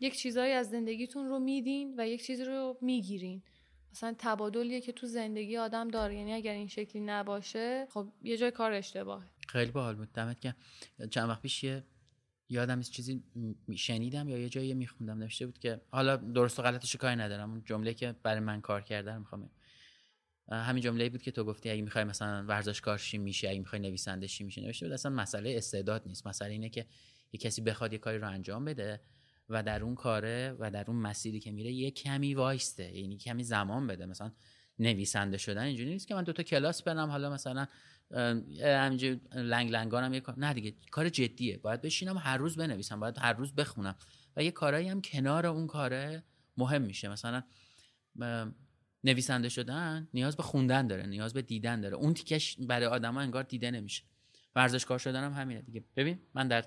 یک چیزایی از زندگیتون رو میدین و یک چیزی رو می‌گیرین. مثلا تبادلیه که تو زندگی آدم داره. یعنی اگر این شکلی نباشه خب یه جای کار اشتباهه.
خیلی باحال بود. دمت گرم. چند وقت پیش یه یادم از چیزی م- شنیدم یا یه جایی میخوندم. نوشته بود که حالا درست و غلطش کاری ندارم. اون جمله که برای من کار کرده رو می‌خوام همین جمله بود که تو گفتی اگه می‌خوای مثلا ورزشکار شی میشه اگه می‌خوای نویسنده شی میشه نوشته بود اصلا مسئله استعداد نیست. مسئله اینه که یه کسی بخواد یه کاری رو انجام بده و در اون کاره و در اون مسیری که میره یه کمی وایسته. یعنی کمی زمان بده. مثلا نویسنده شدن اینجوری نیست که من دو تا کلاس برم حالا مثلا همینجوری لنگ لنگانم یه کار نه دیگه کار جدیه. باید بشینم هر روز بنویسم باید هر روز بخونم. و یه کارایی هم کنار اون کاره مهم میشه. مثلا نویسنده شدن نیاز به خوندن داره نیاز به دیدن داره. اون تیکش برای آدما انگار دیده نمیشه. ورزشکار شدن هم همینه دیگه. ببین من در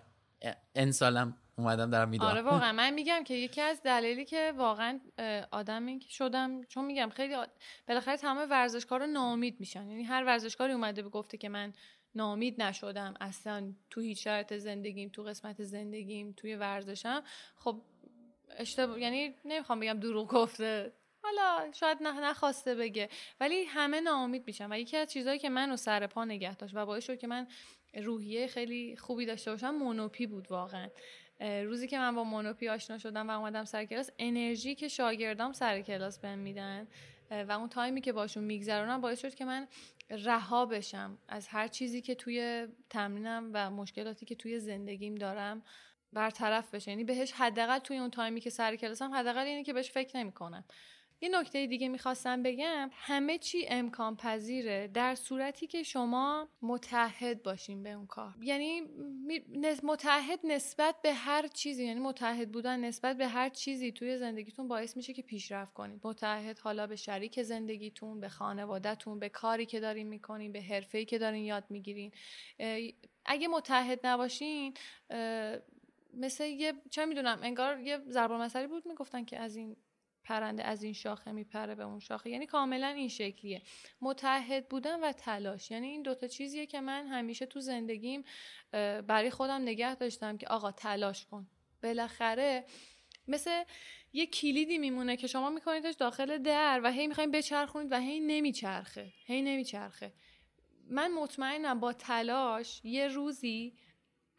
ان سالم اومدم دارم می‌دونم
آره واقعا. من میگم که یکی از دلایلی که واقعا آدمی که شدم چون میگم خیلی آ- بالاخره تمام ورزشکارا ناامید میشن. یعنی هر ورزشکاری اومده به گفته که من ناامید نشدم اصلا تو هیچ شرط زندگیم تو قسمت زندگیم توی ورزشم. خب اشتباه یعنی نمی‌خوام بگم دروغ گفته. حالا شاید نه نخواسته بگه. ولی همه ناامید میشن و یکی از چیزهایی که منو سر پا نگه داشت و باعث شد که من روحیه خیلی خوبی داشته باشم مونوپی بود واقعا. روزی که من با مونوپی آشنا شدم و اومدم سر کلاس انرژی که شاگردام سر کلاس بهم میدن و اون تایمی که باشون میگذرونم باعث شد که من رها بشم از هر چیزی که توی تمرینم و مشکلاتی که توی زندگیم دارم برطرف بشه. یعنی بهش حداقل توی اون تایمی که سر کلاسم حداقل اینه که بهش فکر نمی‌کنم. یه نکته دیگه می‌خواستم بگم. همه چی امکان پذیره در صورتی که شما متحد باشین به اون کار. یعنی متحد نسبت به هر چیزی یعنی متحد بودن نسبت به هر چیزی توی زندگیتون باعث میشه که پیشرفت کنید متحد حالا به شریک زندگیتون به خانوادهتون به کاری که دارین می‌کنین به حرفه‌ای که دارین یاد می‌گیرین. اگه متحد نباشین مثل یه چه می‌دونم انگار یه ضرب المثلی بود می‌گفتن که از این پرنده از این شاخه میپره به اون شاخه. یعنی کاملا این شکلیه. متحد بودن و تلاش. یعنی این دوتا چیزیه که من همیشه تو زندگیم برای خودم نگه داشتم که آقا تلاش کن. بالاخره مثل یه کلیدی میمونه که شما میکنیدش داخل در و هی می‌خواین بچرخونید و هی نمیچرخه. هی نمیچرخه. من مطمئنم با تلاش یه روزی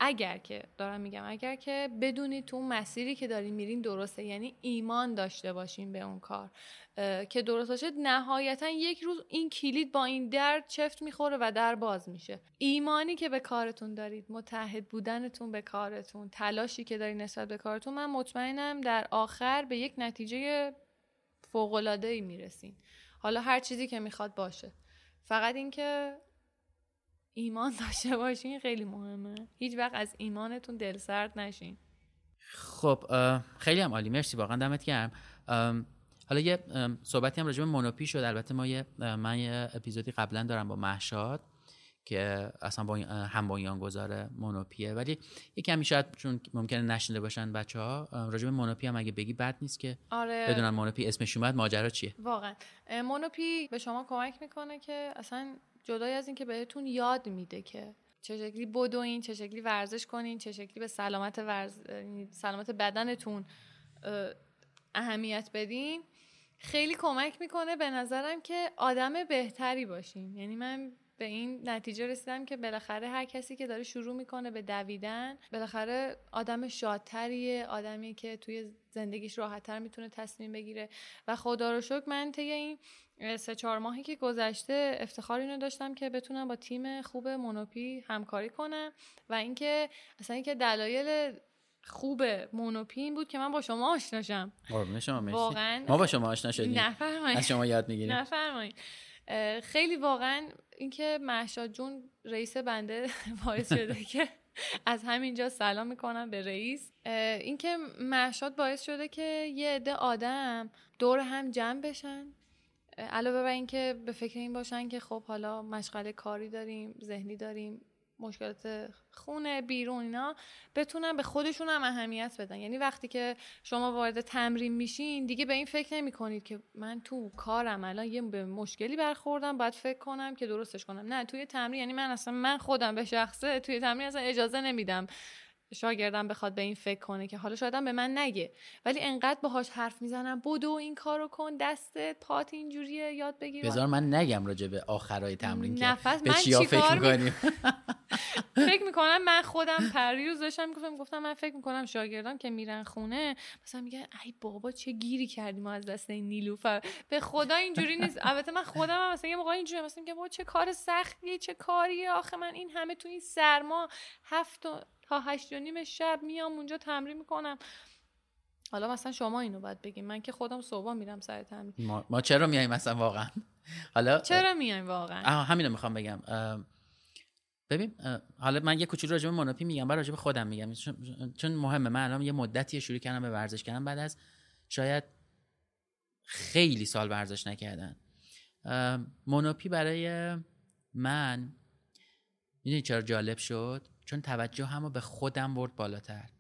اگر که دارم میگم اگر که بدونید تو مسیری که دارین میرین درسته یعنی ایمان داشته باشین به اون کار. که درست باشه نهایتا یک روز این کلید با این در چفت می‌خوره و در باز میشه. ایمانی که به کارتون دارید متحد بودنتون به کارتون تلاشی که دارید نسبت به کارتون من مطمئنم در آخر به یک نتیجه فوق‌العاده ای می‌رسین. حالا هر چیزی که می‌خواد باشه. فقط اینکه ایمان داشته باشین خیلی مهمه. هیچ وقت از ایمانتون دلسرد نشین.
خب خیلی هم عالی. مرسی واقعا دمت گرم. حالا یه صحبتی هم راجع به مونوپی شد. البته ما یه من یه اپیزودی قبلا دارم با محشاد که اصلا با هم بنیانگذار مونوپیه ولی یکی همی شاید چون ممکنه نشنده باشن بچه ها راجع به مونوپی هم اگه بگی بد نیست که
آره.
بدونن مونوپی اسمش اومد ماجرا چیه.
واقعا. مونوپی به شما کمک می‌کنه که اصلا جدای از اینکه بهتون یاد میده که چه شکلی بدوین چه شکلی ورزش کنین چه شکلی به سلامت ورز... یعنی سلامت بدنتون اه، اهمیت بدین خیلی کمک می‌کنه به نظرم که آدم بهتری باشین. یعنی من به این نتیجه رسیدم که بالاخره هر کسی که داره شروع می‌کنه به دویدن بالاخره آدم شادتریه آدمی که توی زندگیش راحتتر می‌تونه تصمیم بگیره. و خدا رو شکر من طی این سه چهار ماهی که گذشته افتخار اینو داشتم که بتونم با تیم خوب مونوپی همکاری کنم و اینکه اصلا اینکه دلایل خوب مونوپی این بود که من با شما آشناشم
قربون شما مرسی.
واقعا
ما با شما آشنا شدیم.
نفرمایید.
از شما یاد می‌گیریم.
نفرمایید. خیلی واقعا اینکه محشاد جون رئیس بنده باعث شده که از همینجا سلام می‌کنم به رئیس. اینکه محشاد باعث شده که یه عده آدم دور هم جمع بشن. علاوه بر اینکه به فکر این باشن که خب حالا مشغله کاری داریم ذهنی داریم مشکلات خونه بیرون اینا بتونن به خودشون هم اهمیت بدن. یعنی وقتی که شما وارد تمرین میشین دیگه به این فکر نمی کنید که من تو کارم الان یه به مشکلی برخوردم باید فکر کنم که درستش کنم. نه توی تمرین یعنی من اصلا من خودم به شخصه توی تمرین اصلا اجازه نمیدم. شاگردم بخواد به این فکر کنه که حالا شاید به من نگه. ولی انقدر باهاش حرف می‌زنم بدو این کارو کن دستت پات اینجوریه یاد بگیر.
بذار من نگم راجع به آخرای تمرین که
نفس
به
من
چیا فکر
می-
می‌کنیم؟
فکر می‌کنم من خودم پریروز داشتم می‌گفتم گفتم من فکر می‌کنم شاگردام که میرن خونه مثلا میگن ای بابا چه گیری کردیم ما از دست این نیلوفر به خدا اینجوری نیست. البته من خودم هم مثلا یه موقع اینجوری مثلا میگم بابا چه کار سختیه چه کاریه آخه من این همه تو این سرما هفت تا- هشت و نیم شب میام اونجا تمرین می‌کنم. حالا مثلا شما اینو باید بگیم من که خودم صبح میرم سر تمرین.
ما, ما چرا میایم مثلا واقعا؟ حالا
چرا میایم واقعا؟
آها همینو می‌خوام بگم. ببین حالا من یه کوچولو راجع به مونوپی میگم بعد راجع به خودم میگم. چون- مهمه. من الان یه مدتی شروع کردم به ورزش کردن. بعد از شاید خیلی سال ورزش نکردن. مونوپی برای من می‌دونی چرا جالب شد؟ چون توجه همو به خودم برد بالاتر.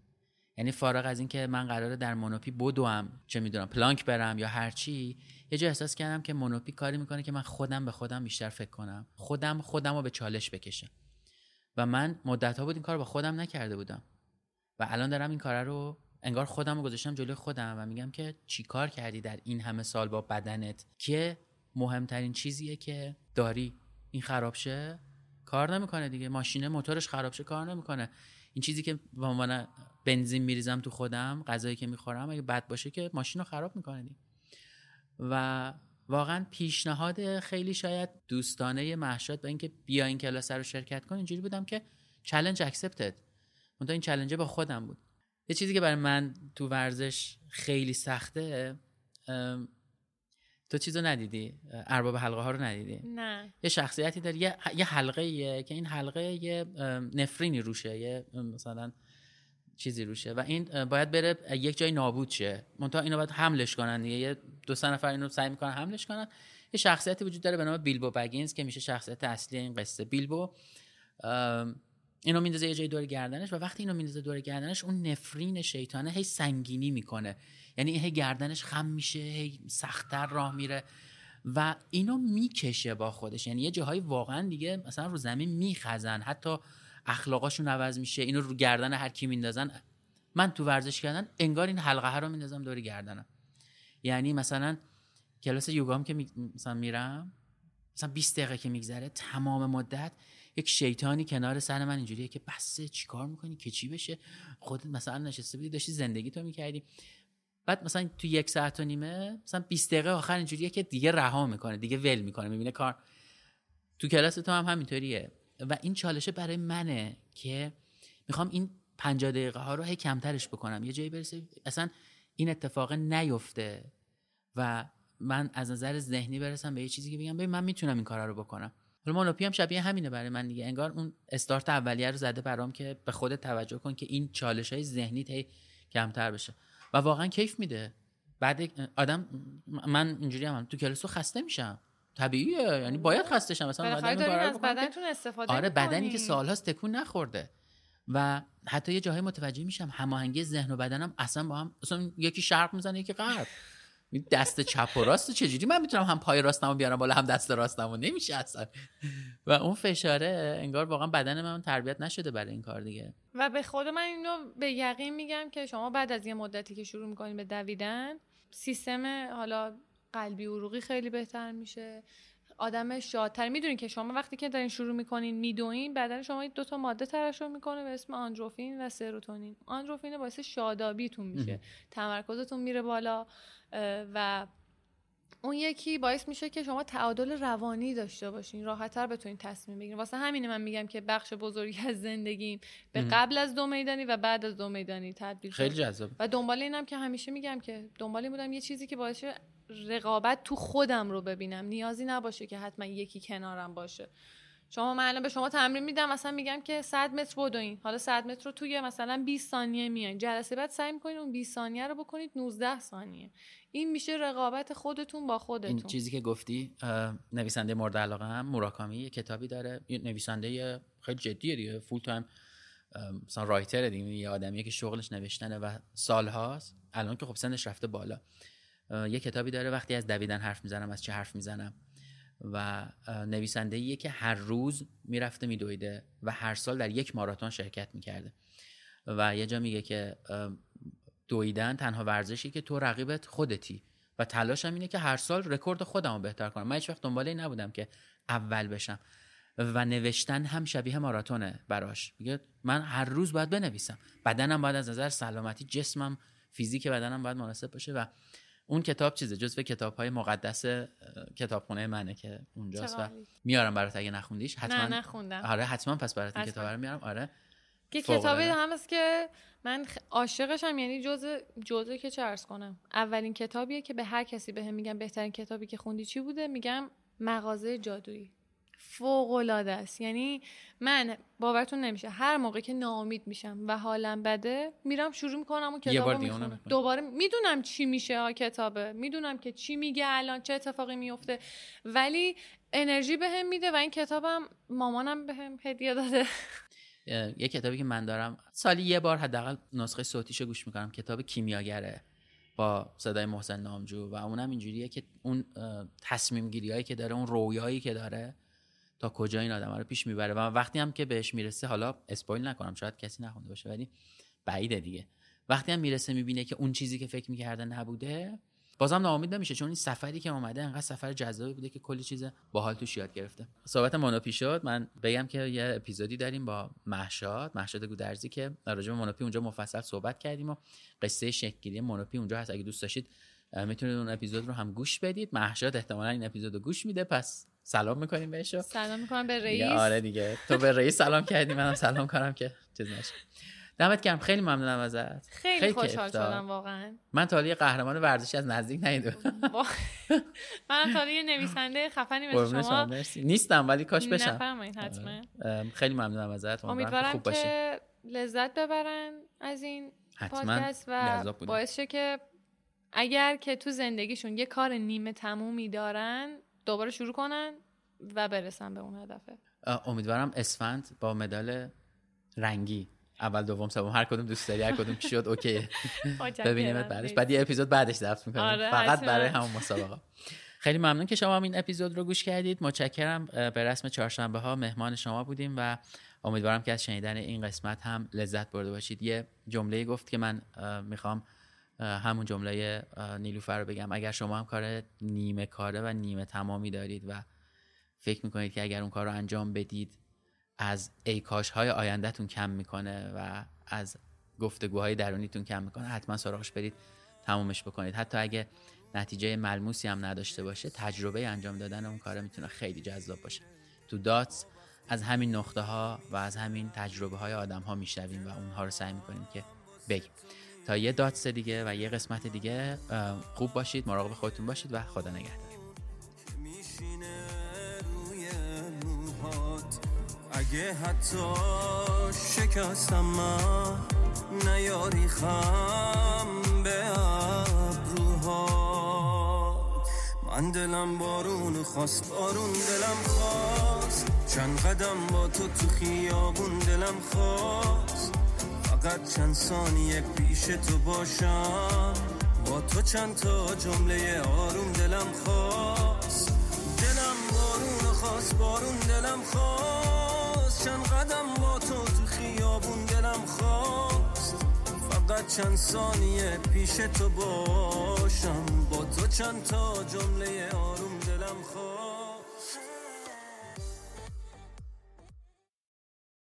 یعنی فارغ از اینکه من قراره در مونوپی بدوم چه می‌دونم پلانک برم یا هر چی یه جا احساس کردم که مونوپی کاری می‌کنه که من خودم به خودم بیشتر فکر کنم. خودم خودم رو به چالش بکشم. و من مدت ها بود این کار با خودم نکرده بودم. و الان دارم این کار رو انگار خودم رو گذاشتم جلوی خودم و میگم که چی کار کردی در این همه سال با بدنت؟ که مهمترین چیزیه که داری. این خراب شه؟ کار نمی‌کنه دیگه. ماشینه موتورش خراب شه کار نمی‌کنه. این چیزی که به عنوان بنزین میریزم تو خودم غذایی که می‌خورم اگه بد باشه که ماشین رو خراب می‌کنه و واقعا پیشنهاد خیلی شاید دوستانه محشاد به اینکه بیا این کلاس رو شرکت کن اینجوری بودم که چالش اکسپتد منتها این چالنجه با خودم بود. یه چیزی که برای من تو ورزش خیلی سخته تو چیزو ندیدی؟ ارباب حلقه ها رو ندیدی؟
نه.
یه شخصیتی داره یه, یه حلقه یه که این حلقه یه نفرینی روشه یه مثلا چیزی روشه. و این باید بره یک جای نابود شه. منتها اینو باید حملش کنن دیگه. یه دو سه نفر اینو سعی می‌کنن حملش کنن. یه شخصیتی وجود داره به نام بیلبو بگینز که میشه شخصیت اصلی این قصه. بیلبو اینو میندازه یه جای دور گردنش و وقتی اینو میندازه دور گردنش اون نفرین شیطانه هی سنگینی می‌کنه. یعنی هی گردنش خم میشه هی سختتر راه میره و اینو می‌کشه با خودش. یعنی یه جاهایی واقعا دیگه مثلا رو زمین میخزن. حتی اخلاقاشون عوض میشه اینو رو گردن هر کی میندازن. من تو ورزش کردن انگار این حلقه ها رو میندازم دور گردنم. یعنی مثلا کلاس یوگام که مثلا میرم مثلا 20 دقیقه که میگذره تمام مدت یک شیطانی کنار سر من اینجوریه که بسه چیکار می‌کنی؟ که چی بشه؟ خودت مثلا نشسته بودی داشتی زندگی تو می‌کردی. بعد مثلا تو یک ساعت و نیمه مثلا 20 دقیقه آخر اینجوریه که دیگه رها می‌کنه دیگه ول می‌کنه می‌بینه کار. تو کلاس تو هم همینطوریه. و این چالشه برای منه که می‌خوام این 50 دقیقه ها رو هی کمترش بکنم. یه جایی برسه اصلا این اتفاق نیفته و من از نظر ذهنی برسم به یه چیزی که بگم ببین من می‌تونم این کارا رو بکنم. حالا مونوپی هم شبیه همینه برای من دیگه. انگار اون استارت اولیه رو زده برام که به خودت توجه کن که این چالش های ذهنی هی کمتر بشه. و واقعا کیف میده. بعد آدم من اینجوری هم, هم تو کلاسو خسته میشم. طبیعیه. یعنی باید خسته شم. مثلا
بدن از بدنتون استفاده
آره بدنی که سالهاست تکون نخورده. و حتی یه جاهای متوجه میشم هماهنگی ذهن و بدنم اصلا با هم اصلا یکی شرق می‌زنه یکی غرب. دست چپ و راست چجوری من می‌تونم هم پای راستمو بیارم بالا هم دست راستمو؟ نمیشه اصلا. و اون فشاره انگار واقعا بدن من تربیت نشده برای این کار دیگه.
و به خود من اینو به یقین میگم که شما بعد از یه مدتی که شروع می‌کنین به دویدن سیستم حالا قلبی عروقی خیلی بهتر میشه. آدم شادتر. می‌دونین که شما وقتی که دارین شروع می‌کنین میدوین بدن شما دو تا ماده ترشح می‌کنه به اسم آندروفین و سروتونین. آندروفین باعث شادابیتون میشه. تمرکزتون میره بالا. و اون یکی باعث میشه که شما تعادل روانی داشته باشین راحتتر بتونین تصمیم بگیرین. واسه همینه من میگم که بخش بزرگی از زندگیم به قبل از دو میدانی و بعد از دو میدانی تبدیل
خیلی جذاب
و دنبال اینم که همیشه میگم که دنبال این بودم یه چیزی که باعث رقابت تو خودم رو ببینم. نیازی نباشه که حتما یکی کنارم باشه. شما من الان به شما تمرین میدم مثلا میگم که 100 متر بدوین حالا 100 متر رو توی مثلا 20 ثانیه میاین. جلسه بعد سعی می‌کنین اون 20 ثانیه رو بکنید 19 ثانیه. این میشه رقابت خودتون با خودتون.
این چیزی که گفتی نویسنده مورد علاقه هم موراکامی یه کتابی داره. نویسنده خیلی جدیه دیگه. فول تایم مثلا رایتر دیگه. یه آدمیه که شغلش نوشتنه و سالهاست. الان که خب سنش رفته بالا. یه کتابی داره. وقتی از دویدن حرف می‌زنم از چه حرف می‌زنم. و نویسنده ایه که هر روز می‌رفته میدویده و هر سال در یک ماراتون شرکت می‌کرده. و یه جا میگه که دویدن تنها ورزشی که تو رقیبت خودتی و تلاشم اینه که هر سال رکورد خودم رو بهتر کنم. من هیچ وقت دنبال این نبودم که اول بشم. و نوشتن هم شبیه ماراتونه براش. میگه من هر روز باید بنویسم. بدنم باید از نظر سلامتی جسمم فیزیک بدنم باید مناسب باشه و اون کتاب چیزه جزو کتاب های مقدس کتابخونه منه که اونجاست و میارم برات اگه نخوندیش حتما
نه نخوندم.
آره حتما پس برات این کتاب رو میارم. آره.
که کتابی هم هست که من عاشقشم یعنی جزء جزء که چه ارز کنم. اولین کتابیه که به هر کسی بهم به میگم بهترین کتابی که خوندی چی بوده؟ میگم مغازه جادویی. فوق العاده است. یعنی من باورتون نمیشه. هر موقع که ناامید میشم و حالم بده میرم شروع می‌کنم و کتابو می‌خونم. دوباره می‌دونم چی میشه ها کتابه. می‌دونم که چی میگه الان چه اتفاقی میفته ولی انرژی بهم میده و این کتابم مامانم بهم هدیه داده.
یه کتابی که من دارم. سالی یه بار حداقل نسخه صوتیشو گوش می‌کنم. کتاب کیمیاگره. با صدای محسن نامجو. و اونم اینجوریه که اون تصمیم گیری که داره اون رویایی که داره تا کجا این آدم رو پیش می‌بره؟ و وقتی هم که بهش می‌رسه حالا اسپویل نکنم شاید کسی نخونده باشه ولی بعیده دیگه. وقتی هم می‌رسه می‌بینه که اون چیزی که فکر می‌کرده نبوده بازم ناامید نمیشه چون این سفری که اومده انقدر سفر جذابی بوده که کلی چیز باحال توش یاد گرفته. صحبت مونوپی شد من بگم که یه اپیزودی داریم با محشاد محشاد گودرزی که راجع به مونوپی اونجا مفصل صحبت کردیم و قصه شکلگیری مونوپی اونجا هست. اگه دوست داشتید می‌تونید اون اپیزود رو هم گوش بدید. محشاد احتمالا این اپیزود رو گوش میده. پس سلام می‌کنیم بهش و
سلام می‌کنم به
دیگه
رئیس.
آره دیگه. تو به رئیس سلام کردی منم سلام کنم که چیز نشه. دمت گرم خیلی ممنونم ازت.
خیلی
کیف
خوشحال. شدم واقعا.
من تا یه قهرمان ورزشی از نزدیک ندیدم.
من تا یه نویسنده خفنی مثل
شما.
شما
مرسی. نیستم ولی کاش بشم.
نفرمایید حتما.
ام، خیلی ممنونم ازت. امیدوارم خوب
که لذت ببرن از این
حتما
پادکست و. باعث شه که اگر که تو زندگیشون یه کار نیمه تمومی دارن دوباره شروع کنن و برسن به اون هدفه.
امیدوارم اسفند با مدال رنگی. اول دوم سوم هر کدوم دوست داری هر کدوم که شد اوکی. ببینیمت بعدش. بعد یه اپیزود بعدش ضبط می‌کنیم.
آره،
فقط
حتما.
برای همون مسابقه. خیلی ممنون که شما هم این اپیزود رو گوش کردید. متشکرم به رسم چهارشنبه ها مهمان شما بودیم و امیدوارم که از شنیدن این قسمت هم لذت برده باشید. یه جمله گفت که من می‌خوام همون جمله نیلوفر رو بگم. اگر شما هم کار نیمه کاره و نیمه تمامی دارید و فکر می‌کنید که اگر اون کار رو انجام بدید از ایکاش های آیندهتون کم می‌کنه و از گفتگوهای درونیتون کم می‌کنه حتما سراغش برید تمومش بکنید. حتی اگه نتیجه ملموسی هم نداشته باشه تجربه انجام دادن اون کار می‌تونه خیلی جذاب باشه. تو داتس از همین نقطه ها و از همین تجربه های آدم ها میشنویم و اونها رو سعی می‌کنیم که بگیم. تا یه داتس دیگه و یه قسمت دیگه خوب باشید مراقب خودتون باشید و خدا نگهدار.
اگه حتی شکستم من نیاری خم به ابروهات. من دلم بارون خواست بارون دلم خواست. چند قدم با تو تو خیابون دلم خواست. فقط چند ثانیه پیش تو باشم. با تو چند تا جمله آروم دلم خواست. دلم بارون خواست بارون دلم خواست. چند قدم با تو تو خیابون دلم خواست. فقط چند ثانیه پیش تو باشم. با تو چند تا جمله آروم دلم خواست.